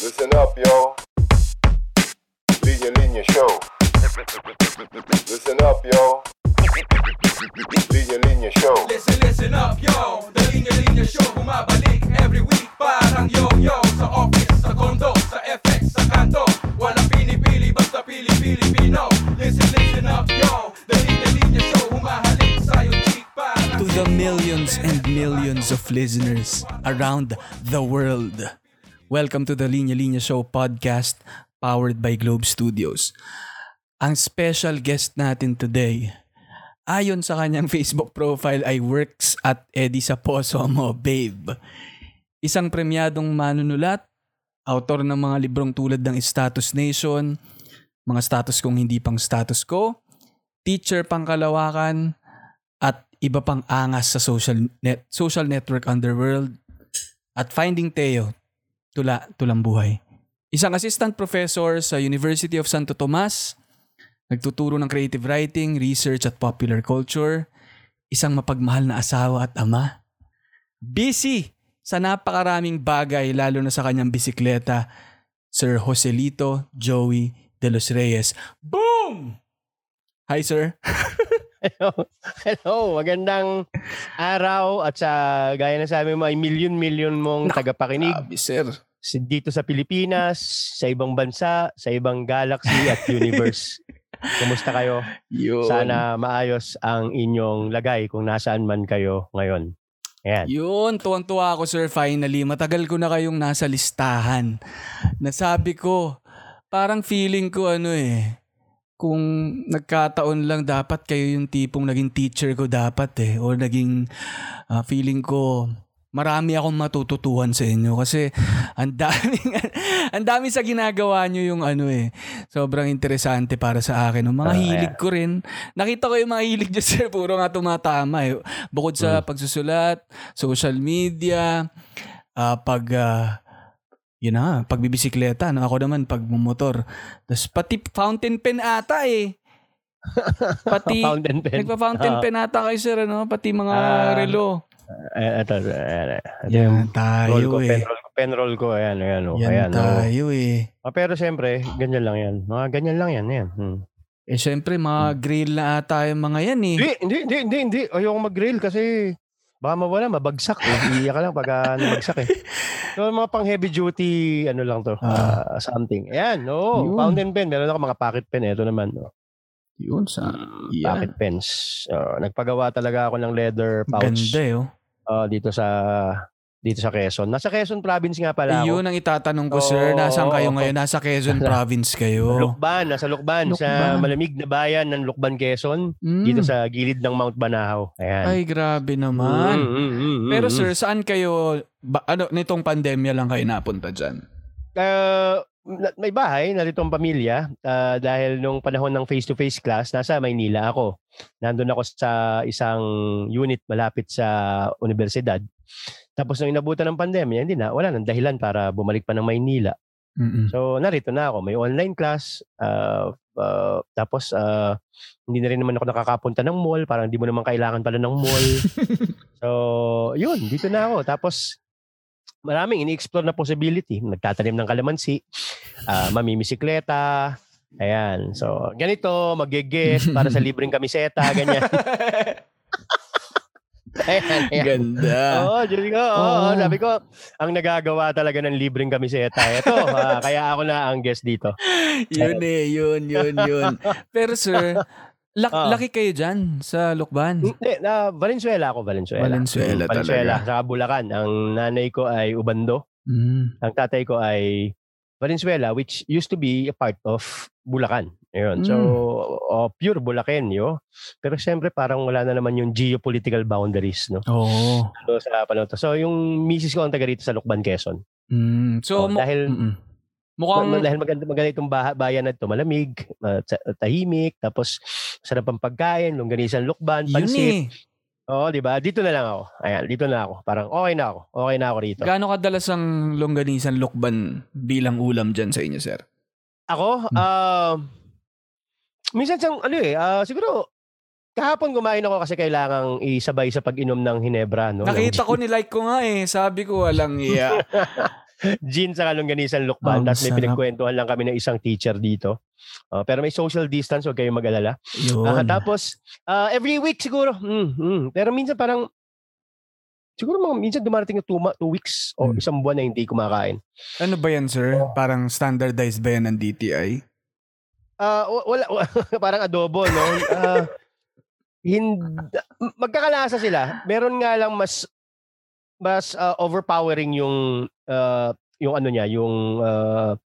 Listen up, yo. Linya Linya Show. Listen up, yo. Linya Linya Show. Listen, listen up, yo The Linya Linya Show Bumabalik every week Parang yo-yo Sa office, sa condo, sa FX, sa kanto Walang pinipili, basta pili-Pilipino Listen, listen up, yo The Linya Linya Show Humahalik sa'yo, cheek Parang to the millions and millions of listeners around the world. Welcome to the Linya Linya Show podcast powered by Globe Studios. Ang special guest natin today, ayon sa kanyang Facebook profile ay works at Eddie sa Poso Mo, Babe. Isang premyadong manunulat, autor ng mga librong tulad ng Status Nation, mga status kung hindi pang status ko, teacher pang kalawakan, at iba pang angas sa social net social network underworld at Finding Teo tula tulang buhay. Isang assistant professor sa University of Santo Tomas, nagtuturo ng creative writing, research at popular culture, isang mapagmahal na asawa at ama. Busy sa napakaraming bagay lalo na sa kanyang bisikleta, Sir Joselito Joey de los Reyes. Boom! Hi sir. Hello. Hello. Magandang araw at sa gaya na sabi mo ay million-million mong tagapakinig Grabe, sir. Dito sa Pilipinas, sa ibang bansa, sa ibang galaxy at universe. Kumusta kayo? Yun. Sana maayos ang inyong lagay kung nasaan man kayo ngayon. Ayan. Yun, tuwang-tuwa ako sir finally. Matagal ko na kayong nasa listahan. Nasabi ko, parang feeling ko ano eh, kung nagkataon lang dapat kayo yung tipong naging teacher ko dapat eh. Or naging ah, feeling ko marami akong matututuhan sa inyo kasi ang daming ang dami sa ginagawa nyo yung ano eh. Sobrang interesante para sa akin. Yung mga Ah, hilig ko rin. Nakita ko yung mga hilig nyo sir, puro nga tumatama eh. Bukod sa pagsusulat, social media, ah, pag ah, yun na, pagbibisikleta, no? ako naman pagmumotor. Tapos pati fountain pen ata eh. Pati Fountain pen. nagpa-fountain Ah. pen ata kayo sir, ano? Pati mga Ah, relo. Eh, ito, eh, ito Yan yung roll tayo ko, eh. pen roll ko, pen roll ko. Ayan, ayan. Oh, Yan ayan, oh. tayo eh. Ah, pero siyempre, ganyan lang yan. Mga ganyan lang yan. yan. Hmm. Eh syempre, mga grill na ata yung mga yan eh. Hindi, hindi, hindi, hindi, hindi. Ayoko mag-grill kasi baka mawala, mabagsak eh. Iiyak ka lang pag ah, nabagsak eh. So, mga pang heavy duty, ano lang to, Ah. ah, something. Ayan, no, Yun. fountain pen. Meron ako mga pocket pen. Ito naman, no. Yun sa... Pocket pens. Ah, nagpagawa talaga ako ng leather pouch Ganda eh oh. Ah, dito sa dito sa Quezon. Nasa Quezon province nga pala ako. yun ang itatanong ko sir. Nasaan kayo ngayon? Nasa Quezon Province kayo. Lukban, nasa Lukban, sa Lukban. malamig na bayan ng Lukban, Quezon. Mm. Dito sa gilid ng Mount Banahaw. Ayan. Ay, grabe naman. Mm, mm, mm, mm, Pero mm. sir, saan kayo, ba, ano, nitong pandemya lang kayo napunta dyan? Uh, may bahay, narito ang pamilya. Ah, dahil nung panahon ng face-to-face class, nasa Maynila ako. Nandun ako sa isang unit malapit sa universidad. Tapos nung inabutan ng pandemya, hindi na, wala nang dahilan para bumalik pa ng Maynila. Mm-mm. So narito na ako, may online class. ah, ah, tapos ah, hindi na rin naman ako nakakapunta ng mall, parang hindi mo naman kailangan pala ng mall. so, yun, dito na ako. Tapos maraming ini-explore na possibility. Nagtatanim ng kalamansi, ah, mamimisikleta, ayan. So, ganito, mag-guest para sa libreng kamiseta, ganyan. ayan, ayan. Ganda. Oo, Diyos ko. Oo, Oo. sabi ko, ang nagagawa talaga ng libreng kamiseta. Ito, ah, kaya ako na ang guest dito. yun eh, yun, yun, yun. Pero sir, lak- Ah. laki kayo dyan sa Lukban. Hindi, na Valenzuela ako, Valenzuela. Valenzuela Mm, Valenzuela, talaga. sa Bulacan. Ang nanay ko ay Ubando. Mm. Ang tatay ko ay Valenzuela, which used to be a part of Bulacan. Ayun. So, Mm. oh, pure Bulakenyo. Pero siyempre, parang wala na naman yung geopolitical boundaries, no? Oo. So, sa panahon. So, yung misis ko ang taga rito sa Lukban, Quezon. Mm. So, Oh, dahil- Mm-mm. Mukhang, Ma- dahil maganda, maganda itong bayan na ito, malamig, uh, ta- tahimik, tapos sarap ang pagkain, longganisan lukban, yun pansit. eh. Oo, di ba? Dito na lang ako. Ayan, dito na ako. Parang okay na ako. Okay na ako rito. Gaano kadalas ang longganisan lukban bilang ulam dyan sa inyo, sir? Ako, Hmm. ah, minsan siyang, ano eh, ah, siguro, kahapon kumain ako kasi kailangang isabay sa pag-inom ng Hinebra. No? Nakita ko ni like ko nga eh. Sabi ko walang iya. gin sa kalongganisan lukban. Ang Tapos may pinagkwentuhan lang kami ng isang teacher dito. Uh, pero may social distance, huwag kayong mag-alala. Yun. Ah, tapos, ah, every week siguro. Mm, mm. Pero minsan parang, siguro mga, minsan dumarating na two, two weeks o Mm. isang buwan na hindi kumakain. ano ba yan, sir? Oh. Parang standardized ba yan ng DTI? Wa- wala, wa- parang adobo, no? Ah, hindi, magkakalasa sila. Meron nga lang mas mas ah, overpowering yung ah, yung ano niya, yung ah,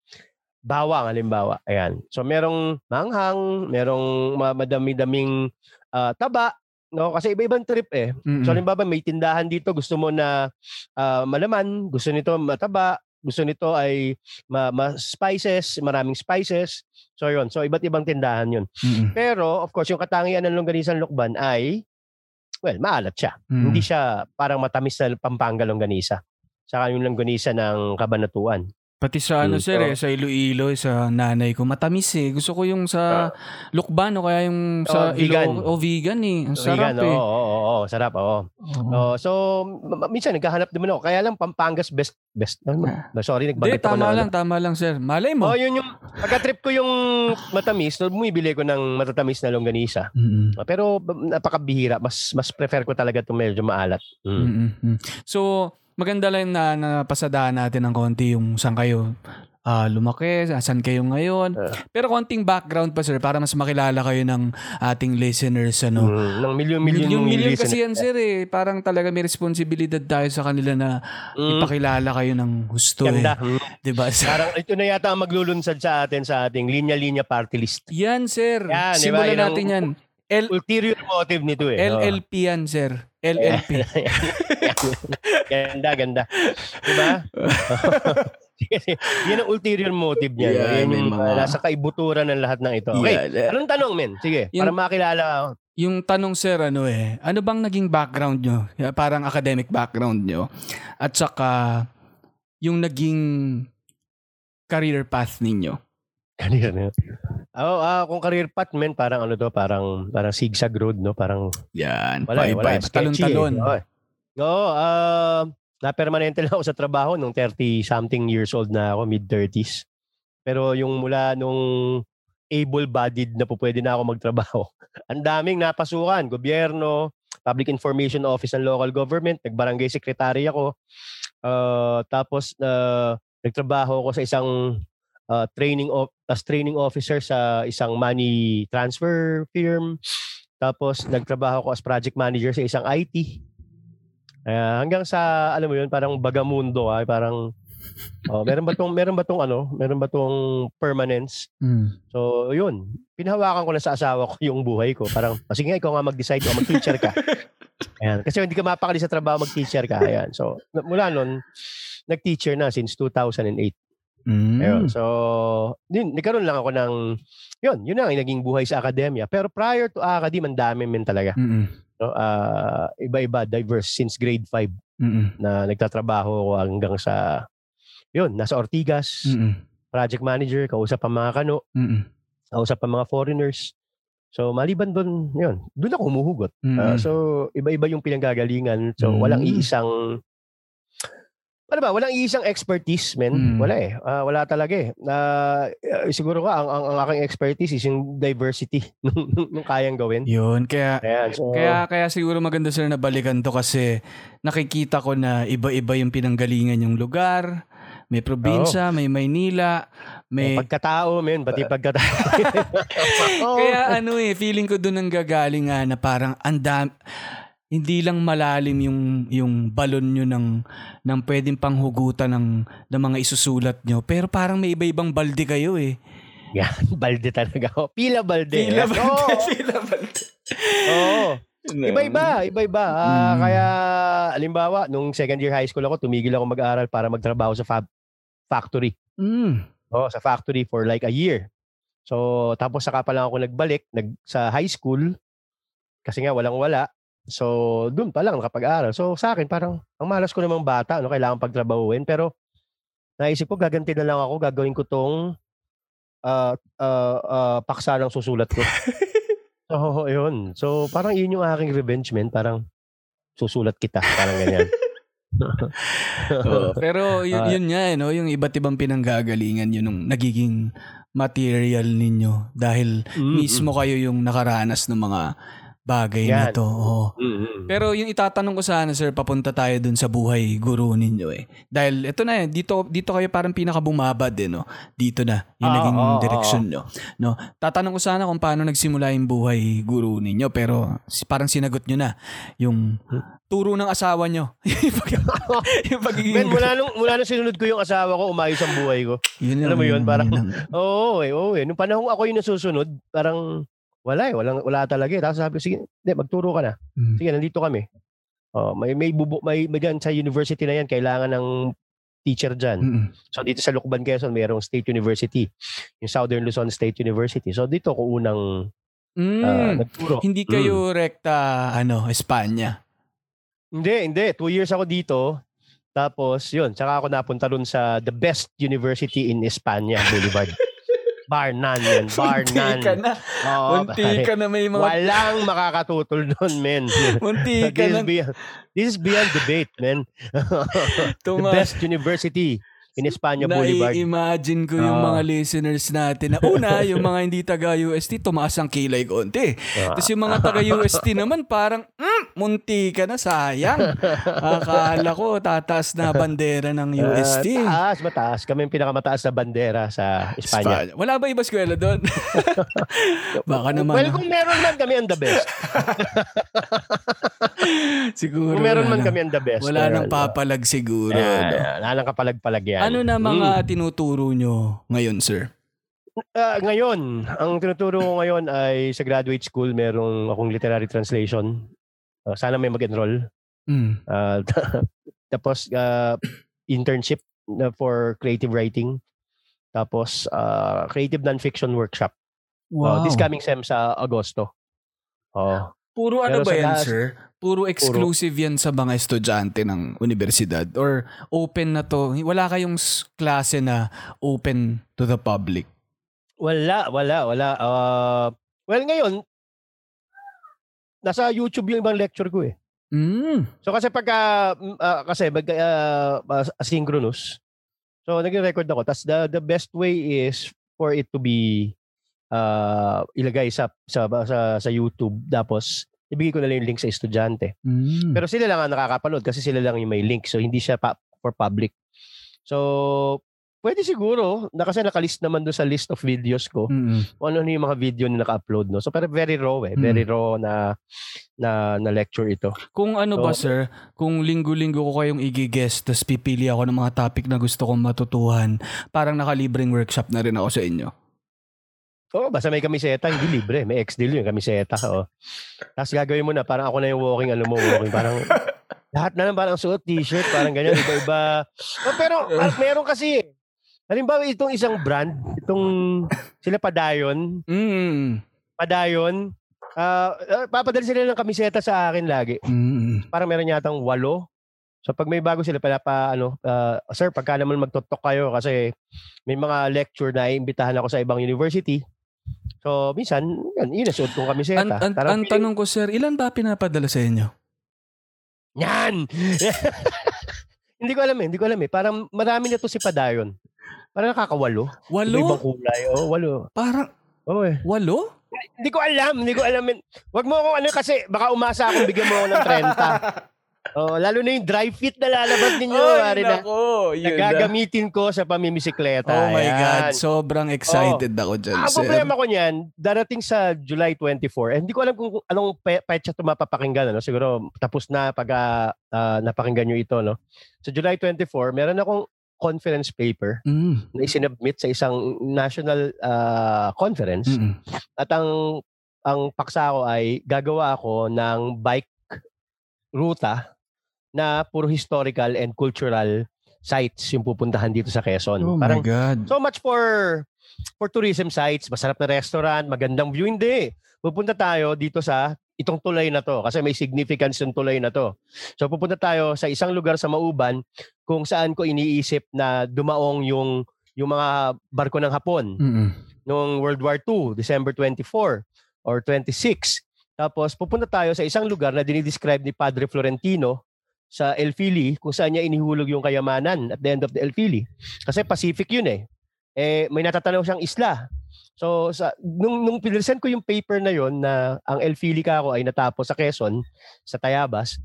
bawang halimbawa. Ayan. So merong manghang, merong ma- madami-daming ah, taba, no? Kasi iba-ibang trip eh. Mm-mm. So halimbawa may tindahan dito gusto mo na ah, malaman, gusto nito mataba, gusto nito ay ma, ma- spices, maraming spices. So yun, so iba't ibang tindahan yun. Mm-mm. Pero of course yung katangian ng longganisan lukban ay well, maalat siya. Mm. Hindi siya parang matamis na Pampanga longganisa. Saka yung longganisa ng Kabanatuan. Pati sa ano sir eh, sa Iloilo, sa nanay ko, matamis eh. Gusto ko yung sa Lukban o kaya yung sa Oh, vegan. Ilo- o vegan eh. Ang Vegan, sarap eh. oo, oo, oo, oo, sarap, oo. Oo. Oh, so minsan naghahanap din ako. Kaya lang Pampangas best best. ano, sorry, Hindi, nagbanggit ako tama ng- lang, tama lang sir. Malay mo. Oh, yun yung pagka-trip ko yung matamis, so bumibili ko ng matatamis na longganisa. Mm-mm. Ah, Pero napakabihira, mas mas prefer ko talaga itong medyo maalat. Mm. Mm-mm. So, maganda lang na napasadahan natin ng konti yung saan kayo ah, lumaki, saan kayo ngayon. Ah. Pero konting background pa sir para mas makilala kayo ng ating listeners ano. Mm, ng milyon-milyon milyon listener. kasi yan sir eh. Parang talaga may responsibilidad tayo sa kanila na Mm, ipakilala kayo ng gusto Ganda. eh. Mm. 'Di ba? sir? Parang ito na yata ang maglulunsad sa atin sa ating linya-linya party list. Yan sir. Yan? Simulan ang- natin yan. L Ulterior motive nito eh. LLP yan sir. LLP. ganda, ganda. Diba? Kasi yan ang ulterior motive niya. Yan, yan yung mga- nasa kaibuturan ng lahat ng ito. Okay. Yeah. Anong tanong, men? Sige, Yung- para makilala ako. Yung tanong sir ano eh, ano bang naging background nyo? Yeah, Parang academic background nyo. At saka yung naging career path ninyo. Career na. Oh, ah, kung career path, men, parang ano to, parang parang zigzag road, no? Parang Yan, wala, eh, wala. Sketchy, Talon-talon. eh. Eh. Oo, ah, na-permanente lang ako sa trabaho nung 30-something years old na ako, mid-30s. Pero yung mula nung able-bodied na po pwede na ako magtrabaho, ang daming napasukan. Gobyerno, Public Information Office ng local government, nag-barangay secretary ako. Ah, tapos, ah, nagtrabaho ako sa isang ah, training of as training officer sa isang money transfer firm. Tapos nagtrabaho ako as project manager sa isang IT. Ah, hanggang sa alam mo 'yun, parang bagamundo ay parang oh, meron ba tong meron ba tong ano, meron ba tong permanence? Mm. So, 'yun. Pinahawakan ko na sa asawa ko yung buhay ko. Parang, sige nga, ikaw nga mag-decide o mag-teacher ka. Ayan. Kasi hindi ka mapakali sa trabaho, mag-teacher ka. Ayan. So, mula nun, nag-teacher na since 2008. Mm. Ayun. So, yun, nagkaroon lang ako ng, yun, yun ang naging buhay sa akademya. Pero prior to academy, ang dami men talaga. Mm-mm. No? Ah, iba-iba, diverse since grade 5 Mm-mm. na nagtatrabaho ako hanggang sa, yun, nasa Ortigas, Mm-mm. project manager, kausap ang mga kano, Mm-mm. kausap ang mga foreigners. So, maliban doon, yun, doon ako humuhugot. Mm-mm. so, iba-iba yung pinanggagalingan. So, Mm. walang iisang ano ba, walang iisang expertise, men. Mm. Wala eh. Ah, wala talaga eh. Na eh, siguro nga ang, ang, ang aking expertise is yung diversity nung, nung, nung kayang gawin. Yun, kaya Ayan, so, Kaya kaya siguro maganda sir na balikan to kasi nakikita ko na iba-iba yung pinanggalingan yung lugar. May probinsya, may Maynila, may pagkatao, men, pati pagkatao. Oo. Kaya ano eh, feeling ko doon ang gagaling nga na parang andam hindi lang malalim yung yung balon nyo ng ng pwedeng panghugutan ng ng mga isusulat nyo pero parang may iba-ibang balde kayo eh. Yan, balde talaga. Oh, Pila balde. Pila balde, Oo. pila balde. Oo. Iba-iba, iba-iba. Ah, Mm. Kaya, alimbawa, nung second year high school ako, tumigil ako mag-aral para magtrabaho sa fab factory. Mm. Oh, sa factory for like a year. So, tapos saka pa lang ako nagbalik nag, sa high school kasi nga walang wala. So, doon pa lang nakapag-aral. So, sa akin, parang, ang malas ko namang bata, ano, kailangan pagtrabahuin. Pero, naisip ko, gaganti na lang ako, gagawin ko tong ah ah, ah, paksa ng susulat ko. so, yun. So, parang yun yung aking revenge, man. Parang, susulat kita. Parang ganyan. Oo, pero yun, yun nga, eh, no? yung iba't ibang pinanggagalingan yun nung nagiging material ninyo dahil Mm, mismo kayo yung nakaranas ng mga bagay na Yan. to. Oo. mm, mm. Pero yung itatanong ko sana sir, papunta tayo dun sa buhay guru ninyo eh. Dahil ito na eh, dito, dito kayo parang pinakabumabad eh, no? Dito na, yung Oo, naging oo, direksyon nyo. No? Tatanong ko sana kung paano nagsimula yung buhay guru ninyo, pero si- parang sinagot nyo na yung turo ng asawa nyo. yung pag- yung pagiging... Men, mula nung, mula nung sinunod ko yung asawa ko, umayos ang buhay ko. Yun alam mo yun, parang- ang- Oo eh, oo eh. Nung panahon ako yung nasusunod, parang wala eh, walang, wala talaga eh. Tapos sabi ko, sige, hindi, magturo ka na. Mm. Sige, nandito kami. Oh, may may bubo, may, may dyan sa university na yan, kailangan ng teacher dyan. Mm-mm. So dito sa Lukban, Quezon, mayroong State University, yung Southern Luzon State University. So dito ko unang Mm. ah, nagturo. Hindi kayo rekta, ano, Espanya. Hindi, hindi. Two years ako dito. Tapos, yun. Tsaka ako napunta dun sa the best university in Espanya, Boulevard. bar none, yan. Bar Munti none. ka na. Oo, Munti pare. ka na may mga... Walang makakatutol doon, men. Munti ka this, na. is beyond, this is beyond debate, men. the best university in Espanya Boulevard. Na-imagine ko yung Ah. mga listeners natin na una, yung mga hindi taga-UST, tumaas ang kilay konti. Ah. Tapos yung mga taga-UST naman parang, mm, munti ka na, sayang. Akala ko, tataas na bandera ng UST. Ah, taas, mataas. Kami yung pinakamataas na bandera sa Espanya. Espanya. Wala ba iba eskwela doon? Baka naman. Well, kung meron man kami ang the best. siguro. Kung meron man na. kami ang the best. Wala nang papalag siguro. Ah, no? Wala nang kapalag-palag yan. Ano na mga Mm. tinuturo nyo ngayon, sir? Ah, ngayon, ang tinuturo ko ngayon ay sa graduate school, merong akong literary translation. Ah, sana may mag-enroll. Mm. Ah, tapos, ah, internship na for creative writing. Tapos, ah, creative nonfiction workshop. Oh, Wow. this coming sem sa Agosto. Oh. Puro ano Pero ba yan, last- sir? Puro exclusive yan sa mga estudyante ng universidad? Or open na to? Wala kayong klase na open to the public? Wala, wala, wala. Ah, well, ngayon, nasa YouTube yung ibang lecture ko eh. Mm. So kasi pagka ah, kasi mag as- asynchronous. So nagre-record ako. Tas the the best way is for it to be uh, ilagay sa sa sa sa YouTube tapos ibigay ko na lang yung link sa estudyante. Mm. Pero sila lang ang nakakapanood kasi sila lang yung may link. So hindi siya pa, for public. So pwede siguro na kasi nakalist naman doon sa list of videos ko Mm-mm. kung ano yung mga video na naka-upload no. So pero very raw eh, very raw na na na lecture ito. Kung ano ba, So- sir? Kung linggo-linggo ko kayong igigest tapos pipili ako ng mga topic na gusto kong matutuhan, parang nakalibreng workshop na rin ako sa inyo. Oo, basta may kamiseta, hindi libre. May ex-deal yung kamiseta. Oo. Tapos gagawin mo na, parang ako na yung walking, ano mo, walking. Parang, lahat na lang parang suot, t-shirt, parang ganyan, iba-iba. Oh, pero, ah, meron kasi, halimbawa itong isang brand, itong, sila Padayon, Mm. Padayon, ah, papadali sila ng kamiseta sa akin lagi. Mm. Parang meron yatang walo. So pag may bago sila pala pa ano, ah, sir, pagka naman magtotok kayo kasi may mga lecture na iimbitahan ako sa ibang university. So minsan, yun, nasuot kong An, kamiseta. an, Parang ang tanong ko, sir, ilan ba pinapadala sa inyo? Yan! hindi ko alam eh, hindi ko alam eh. Parang marami na to si Padayon. Parang nakakawalo. Walo? Iba-ibang kulay. Oo, walo. Parang, Oo eh. walo? Hindi ko alam, hindi ko alam. Wag mo akong ano kasi baka umasa akong bigyan mo ako ng 30. Oh, lalo na yung dry fit na lalabas ninyo. Ay, na, nako. Yun na. nagagamitin ko sa pamimisikleta. Oh my God. Ayan. Sobrang excited ako dyan, Ang sir. problema ko niyan, darating sa July 24, eh, hindi ko alam kung anong pe- petsa ito mapapakinggan. Ano? Siguro tapos na pag ah, ah, napakinggan nyo ito. No? Sa July 24, meron akong conference paper Mm. na isinubmit sa isang national ah, conference. Mm-mm. At ang ang paksa ko ay gagawa ako ng bike ruta na puro historical and cultural sites yung pupuntahan dito sa Quezon. Oh Parang my God. so much for for tourism sites, masarap na restaurant, magandang view. Hindi. Pupunta tayo dito sa itong tulay na to kasi may significance yung tulay na to. So pupunta tayo sa isang lugar sa Mauban kung saan ko iniisip na dumaong yung yung mga barko ng Hapon Mm-mm. noong World War II, December 24 or 26. Tapos pupunta tayo sa isang lugar na dinidescribe ni Padre Florentino sa El Fili kung saan niya inihulog yung kayamanan at the end of the El Fili. Kasi Pacific yun eh. Eh, may natatanaw siyang isla. So, sa, nung, nung pinresent ko yung paper na yon na ang El Fili ka ako ay natapos sa Quezon, sa Tayabas.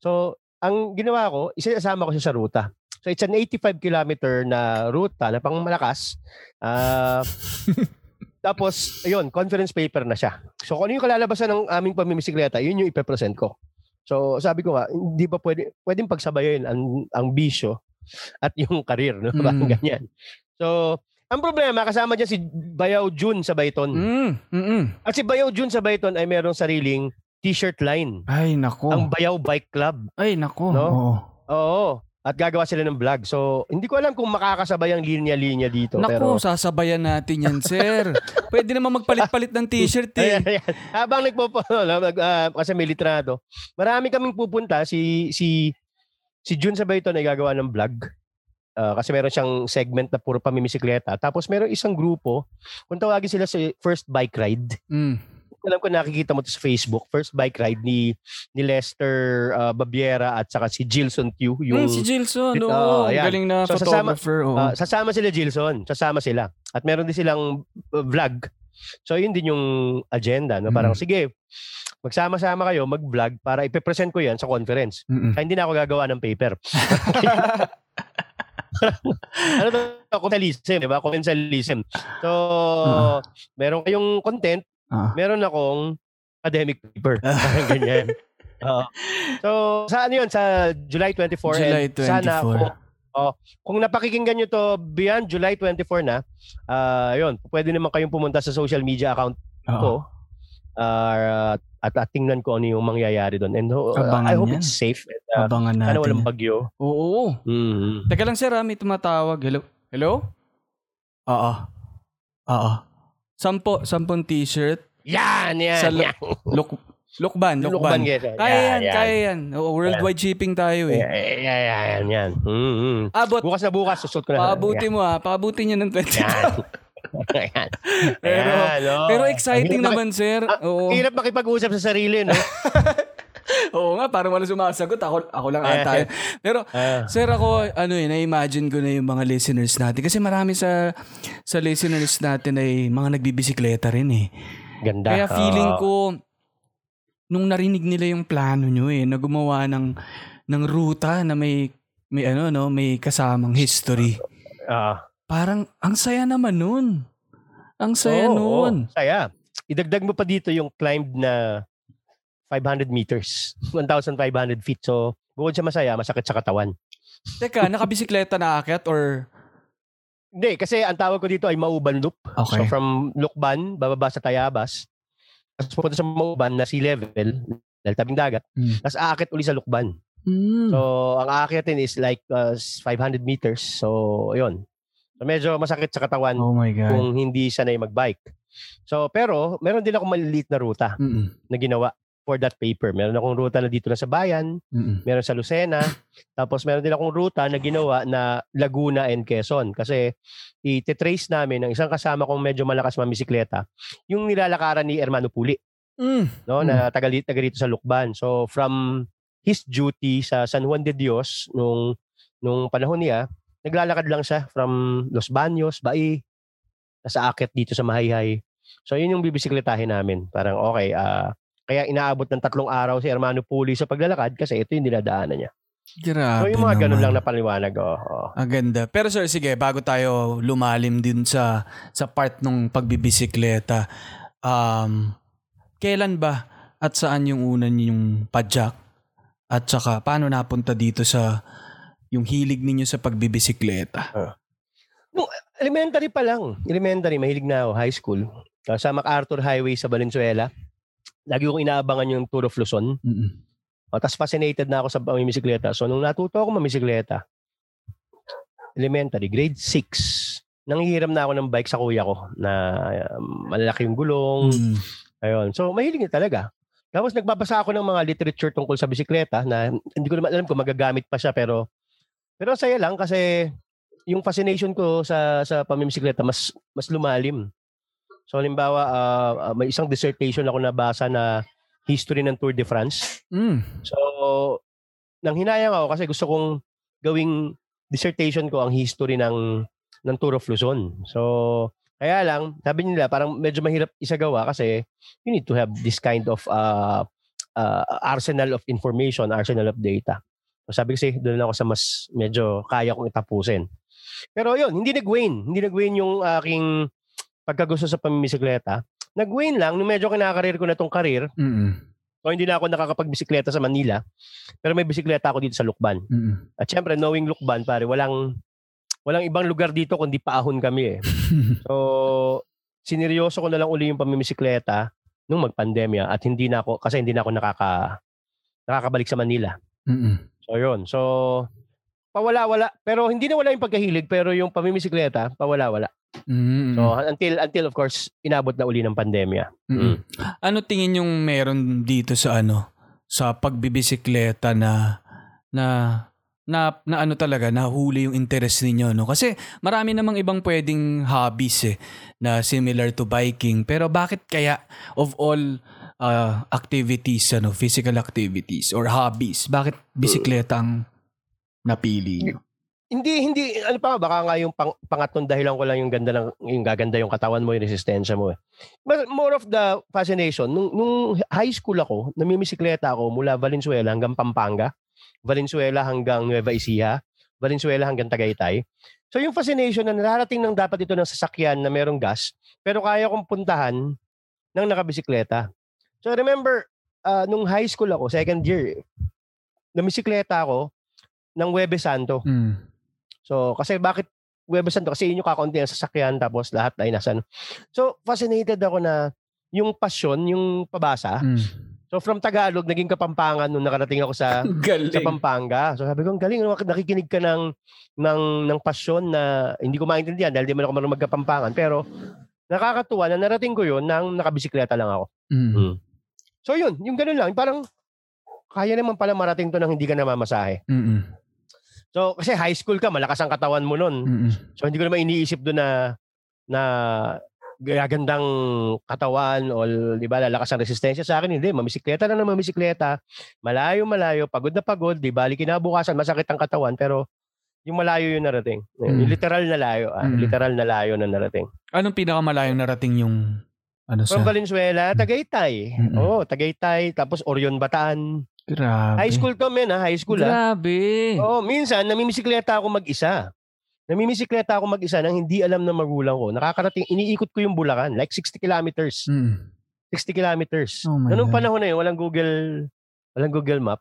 So, ang ginawa ko, isasama ko siya sa ruta. So, it's an 85 kilometer na ruta na pang malakas. Ah, tapos, ayun, conference paper na siya. So, kung ano yung kalalabasan ng aming pamimisikleta, yun yung ipepresent ko. So, sabi ko nga, hindi ba pwede, pwedeng pagsabayin ang, ang bisyo at yung karir, no? Mm. Parang ganyan. So, ang problema, kasama dyan si Bayaw Jun sa Bayton. Mm, mm-mm. At si Bayaw Jun sa Bayton ay merong sariling t-shirt line. Ay, nako. Ang Bayaw Bike Club. Ay, nako. No? Oo. Oo. At gagawa sila ng vlog. So, hindi ko alam kung makakasabay ang linya-linya dito. Naku, pero, sasabayan natin yan, sir. Pwede naman magpalit-palit ng t-shirt eh. Ayan, ayan. Habang nagpo mag, ah, kasi may litrado, marami kaming pupunta. Si, si, si Jun sa Bayton ay gagawa ng vlog. Ah, kasi meron siyang segment na puro pamimisikleta. Tapos meron isang grupo, kung tawagin sila sa first bike ride. Mm. Alam ko nakikita mo to sa Facebook, first bike ride ni ni Lester ah, Babiera at saka si Gilson Q. Mm, Yung, si Gilson, Oo, oo. ayan. galing na So, sasama- photographer. oo. Ah, sasama sila Gilson, sasama sila. At meron din silang uh, vlog. So yun din yung agenda, no? Parang Mm. sige, magsama-sama kayo mag-vlog para ipe-present ko 'yan sa conference. Mm-mm. Kaya hindi na ako gagawa ng paper. ano to? Comensalism, di ba? Comensalism. So, Ah. meron kayong content, Ah. meron akong academic paper. Parang ganyan. Oo. So, saan yun? Sa July 24. July and Sana 24. kung, oh, kung napakikinggan nyo to beyond July 24 na, ah yun, pwede naman kayong pumunta sa social media account Oo. ko ah, at, at tingnan ko ano yung mangyayari doon. And uh, Abangan I hope yan. it's safe. And, uh, Abangan sana natin. walang yan. bagyo. Oo. Mhm. Teka lang sir, may tumatawag. Hello? Hello? Oo. Oo. Sampo, sampung t-shirt. Yan, yan. Sa lo- yan. Look, lookban. Lukban, yes. Kaya yan, kaya yan. Oo, worldwide shipping tayo eh. Yan, yan, yan, yan, yan. Mhm. Abot, Bukas na bukas, susot ko na. paabuti mo ha. Paabuti niya ng 20. Yan. Ayan. Pero, Ayan, oh. pero exciting hirap naman, sir. maki- Oo. Hirap makipag-usap sa sarili, no? Oo nga, parang wala sumasagot. Ako, ako lang ata. Yun. Pero, Ah. sir, ako, ano eh, na-imagine ko na yung mga listeners natin. Kasi marami sa sa listeners natin ay mga nagbibisikleta rin eh. Ganda. Kaya feeling ko, nung narinig nila yung plano nyo eh, na gumawa ng, ng ruta na may, may ano, no, may kasamang history. Ah. Parang, ang saya naman nun. Ang saya Oo, nun. oo. Saya. Idagdag mo pa dito yung climbed na 500 meters. 1,500 feet. So, bukod sa masaya, masakit sa katawan. Teka, nakabisikleta na akyat or... Hindi, kasi ang tawag ko dito ay Mauban Loop. So, Okay. from Lukban, bababa sa Tayabas. Tapos pupunta sa Mauban na sea level, dahil tabing dagat. Hmm. Tapos aakit uli sa Lukban. Hmm. So, ang aakyatin is like uh, 500 meters. So, yun. So, medyo masakit sa katawan oh my God. kung hindi sanay mag-bike. So, pero meron din ako maliliit na ruta Mm-mm. na ginawa for that paper. Meron akong ruta na dito na sa bayan, Mm-mm. meron sa Lucena, tapos meron din akong ruta na ginawa na Laguna and Quezon. Kasi ititrace namin ng isang kasama kong medyo malakas mamisikleta, yung nilalakaran ni Hermano Puli, Mm. no, na taga, taga dito sa Lukban. So from his duty sa San Juan de Dios nung nung panahon niya, naglalakad lang siya from Los Baños, Bai, sa akit dito sa Mahayhay. So yun yung bibisikletahin namin. Parang okay, ah kaya inaabot ng tatlong araw si Hermano Puli sa paglalakad kasi ito yung dinadaanan niya. Grabe so yung mga ganun naman. lang na paliwanag. Oh, oh. Ang ganda. Pero sir, sige, bago tayo lumalim din sa sa part ng pagbibisikleta, um, kailan ba at saan yung una yung padjak? At saka, paano napunta dito sa yung hilig ninyo sa pagbibisikleta? Elementary pa lang. Elementary, mahilig na ako. High school. Ah, sa MacArthur Highway sa Valenzuela. Lagi kong inaabangan yung Tour of Luzon. Mm-mm. O, tapos fascinated na ako sa pamimisikleta. So, nung natuto ako mamisikleta, elementary, grade 6, nanghihiram na ako ng bike sa kuya ko na um, malalaki yung gulong. Mm. Ayun. So, mahilig talaga. Tapos nagbabasa ako ng mga literature tungkol sa bisikleta na hindi ko naman alam kung magagamit pa siya pero pero saya lang kasi yung fascination ko sa sa pamimisikleta mas mas lumalim. So halimbawa ah, may isang dissertation ako nabasa na history ng Tour de France. Mm. So, nang hinayang ako kasi gusto kong gawing dissertation ko ang history ng ng Tour of Luzon. So, kaya lang, sabi nila parang medyo mahirap isagawa kasi you need to have this kind of uh, uh, arsenal of information, arsenal of data. So, sabi kasi doon ako sa mas medyo kaya kong itapusin. Pero yun, hindi nag-wane. Hindi nag-wane yung aking pagkagusto sa pamimisikleta. Nag-wane lang nung medyo kinakarir ko na tong karir. Mm-mm. So hindi na ako nakakapagbisikleta sa Manila. Pero may bisikleta ako dito sa Lukban. Mm-mm. At syempre, knowing Lukban, pare, walang walang ibang lugar dito kundi paahon kami eh. So, sineryoso ko na lang uli yung pamimisikleta nung magpandemya at hindi na ako, kasi hindi na ako nakaka, nakakabalik sa Manila. Mm-mm. So, yun. So, pawala-wala. Pero hindi na wala yung pagkahilig, pero yung pamimisikleta, pawala-wala. Mm-mm. So, until, until of course, inabot na uli ng pandemya. Mm-mm. Ano tingin yung meron dito sa ano sa pagbibisikleta na na na, na ano talaga nahuli yung interest ninyo no kasi marami namang ibang pwedeng hobbies eh na similar to biking pero bakit kaya of all uh, activities ano physical activities or hobbies bakit bisikleta ang napili nyo? Hindi, hindi, ano pa, baka nga yung pang, pangatlong dahilan ko lang yung ganda ng, yung gaganda yung katawan mo, yung resistensya mo. Eh. More of the fascination, nung, nung high school ako, namimisikleta ako mula Valenzuela hanggang Pampanga, Valenzuela hanggang Nueva Ecija, Valenzuela hanggang Tagaytay. So yung fascination na nararating ng dapat ito ng sasakyan na merong gas, pero kaya kong puntahan ng nakabisikleta. So I remember, uh, nung high school ako, second year, namisikleta ako ng Webe Santo. Mm. So, kasi bakit Huwebes Santo? Kasi yung kakaunti ng sasakyan tapos lahat ay nasa. So, fascinated ako na yung passion, yung pabasa. Mm. So, from Tagalog, naging Kapampangan nung nakarating ako sa, sa Galing. Pampanga. So, sabi ko, ang galing, ano, nakikinig ka ng, ng, ng passion na hindi ko maintindihan dahil di man ako marunong magkapampangan. Pero, nakakatuwa na narating ko yun nang nakabisikleta lang ako. Mm. So, yun, yung ganun lang. Parang, kaya naman pala marating to nang hindi ka namamasahe. Mm. So, kasi high school ka, malakas ang katawan mo nun. Mm. So hindi ko naman iniisip doon na na gagandang katawan o di ba lalakas ang resistensya sa akin hindi mamisikleta na mamisikleta malayo malayo pagod na pagod di bali kinabukasan masakit ang katawan pero yung malayo yung narating yung Mm. literal na layo ah, Mm. literal na layo na narating Anong pinakamalayong narating yung ano sa from Valenzuela Tagaytay Mm-mm. oh Tagaytay tapos Orion Bataan Grabe. high school to men ha high school ha Grabe. Oo, minsan namimisikleta ako mag-isa. Namimisikleta ako mag-isa nang hindi alam ng magulang ko. Nakakarating, iniikot ko yung Bulacan, like 60 kilometers. Mm. 60 kilometers. Oh God. panahon na yun, walang Google, walang Google Map.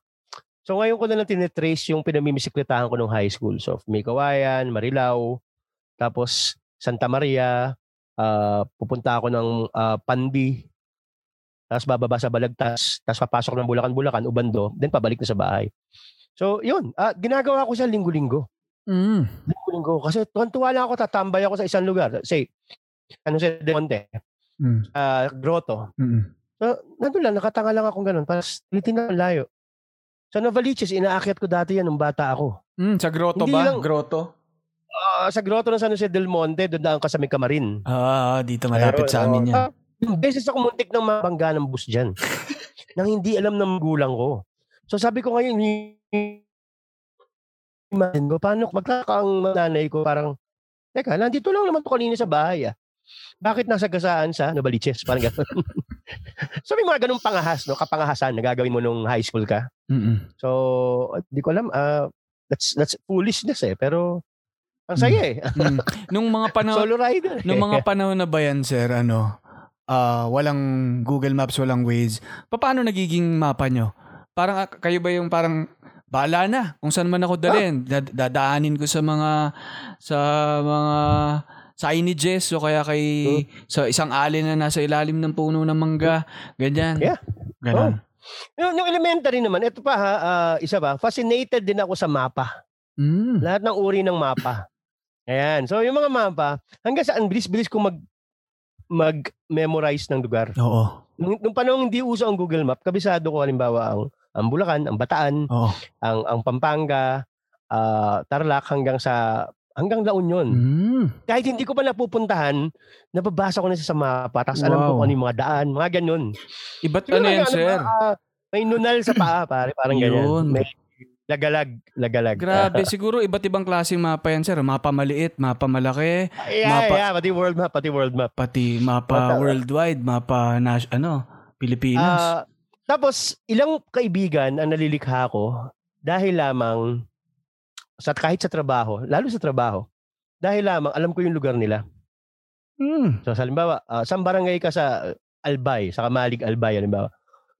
So ngayon ko na lang tinetrace yung pinamimisikletahan ko nung high school. So may Kawayan, Marilao, tapos Santa Maria, ah, pupunta ako ng ah, Panbi, tapos bababa sa Balagtas, tapos papasok ng Bulacan-Bulacan, Ubando, then pabalik na sa bahay. So yun, ah, ginagawa ko sa linggo-linggo. Mm. Linggo-linggo. Kasi tuwan-tuwa lang ako, tatambay ako sa isang lugar. Say, ano sa Del Monte, Mm. ah, Grotto. Mm. So, nandun lang, nakatanga lang akong ganun. Tapos, litin na ang layo. Sa Novaliches, inaakyat ko dati yan nung bata ako. Mm, sa grotto Hindi ba? lang- Grotto? Ah, sa Grotto ng San Jose del Monte, doon na ang kasaming kamarin. Ah, dito malapit Meron, sa amin yan. Yung beses ako muntik ng mabangga ng bus dyan. nang hindi alam ng magulang ko. So sabi ko ngayon, imagine ko, paano magkaka ang nanay ko parang, teka, nandito lang naman to kanina sa bahay ah. Bakit nasa gasaan sa Novaliches? Parang gano'n. so may mga ganung pangahas, no? kapangahasan na gagawin mo nung high school ka. Mm. So, di ko alam, ah, that's, that's foolishness eh. Pero, ang saya eh. Mm. Nung mga panahon, Solo rider. nung mga panahon na ba yan, sir, ano, ah, walang Google Maps, walang Waze, paano nagiging mapa nyo? Parang ah, kayo ba yung parang bahala na kung saan man ako dalhin. Dad- Dadaanin ko sa mga sa mga signages o kaya kay sa isang alin na nasa ilalim ng puno ng mangga. Ganyan. Yeah. Ganon. Yung, yung elementary naman, ito pa ha, ah, isa ba, fascinated din ako sa mapa. Mm. Lahat ng uri ng mapa. Ayan. So, yung mga mapa, hanggang saan, bilis-bilis ko mag mag-memorize ng lugar. Oo. Nung, nung panahon hindi uso ang Google Map, kabisado ko halimbawa ang, ang Bulacan, ang Bataan, Oo. ang, ang Pampanga, ah, Tarlac hanggang sa hanggang La Union. Mm. Kahit hindi ko pa napupuntahan, nababasa ko na siya sa mapa, tapos alam ko Wow. kung ano yung mga daan, mga ganun. Iba't ano yan, may sir? ba, ah, may nunal sa paa, pare, parang ganyan. May, Lagalag. Lagalag. Grabe, siguro iba't ibang klaseng mapa yan, sir. Mapa maliit, mapa malaki, yeah, Mapa- yeah, pati world map, pati world map. pati mapa Mata- worldwide, mapa nas ano, Pilipinas. Ah, tapos, ilang kaibigan ang nalilikha ko dahil lamang sa kahit sa trabaho, lalo sa trabaho, dahil lamang alam ko yung lugar nila. Hmm. So, sa halimbawa, uh, saan barangay ka sa Albay, sa Kamalig Albay, halimbawa.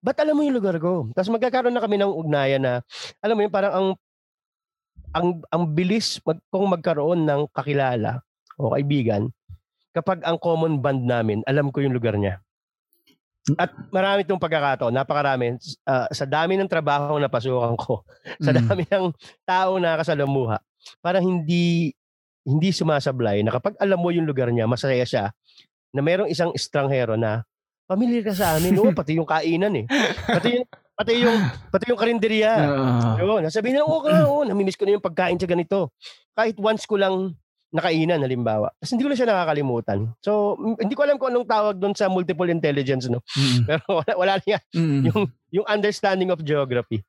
Ba't alam mo yung lugar ko? Tapos magkakaroon na kami ng ugnayan na, alam mo yun, parang ang ang ang bilis mag, kung magkaroon ng kakilala o kaibigan kapag ang common band namin, alam ko yung lugar niya. At marami itong pagkakataon, napakarami. Ah, sa dami ng trabaho na pasukan ko, sa Mm. dami ng tao na kasalamuha, parang hindi hindi sumasablay na kapag alam mo yung lugar niya, masaya siya na merong isang estranghero na familiar ka sa amin, oo, pati yung kainan eh. Pati yung pati yung pati yung karinderya. Ah. Oo, nasabihin na, oo, oo, oo, namimiss ko na yung pagkain sa ganito. Kahit once ko lang nakainan, halimbawa. Tapos hindi ko na siya nakakalimutan. So, hindi ko alam kung anong tawag doon sa multiple intelligence, no? Mm. Pero wala, wala niya. Mm. Yung, yung understanding of geography.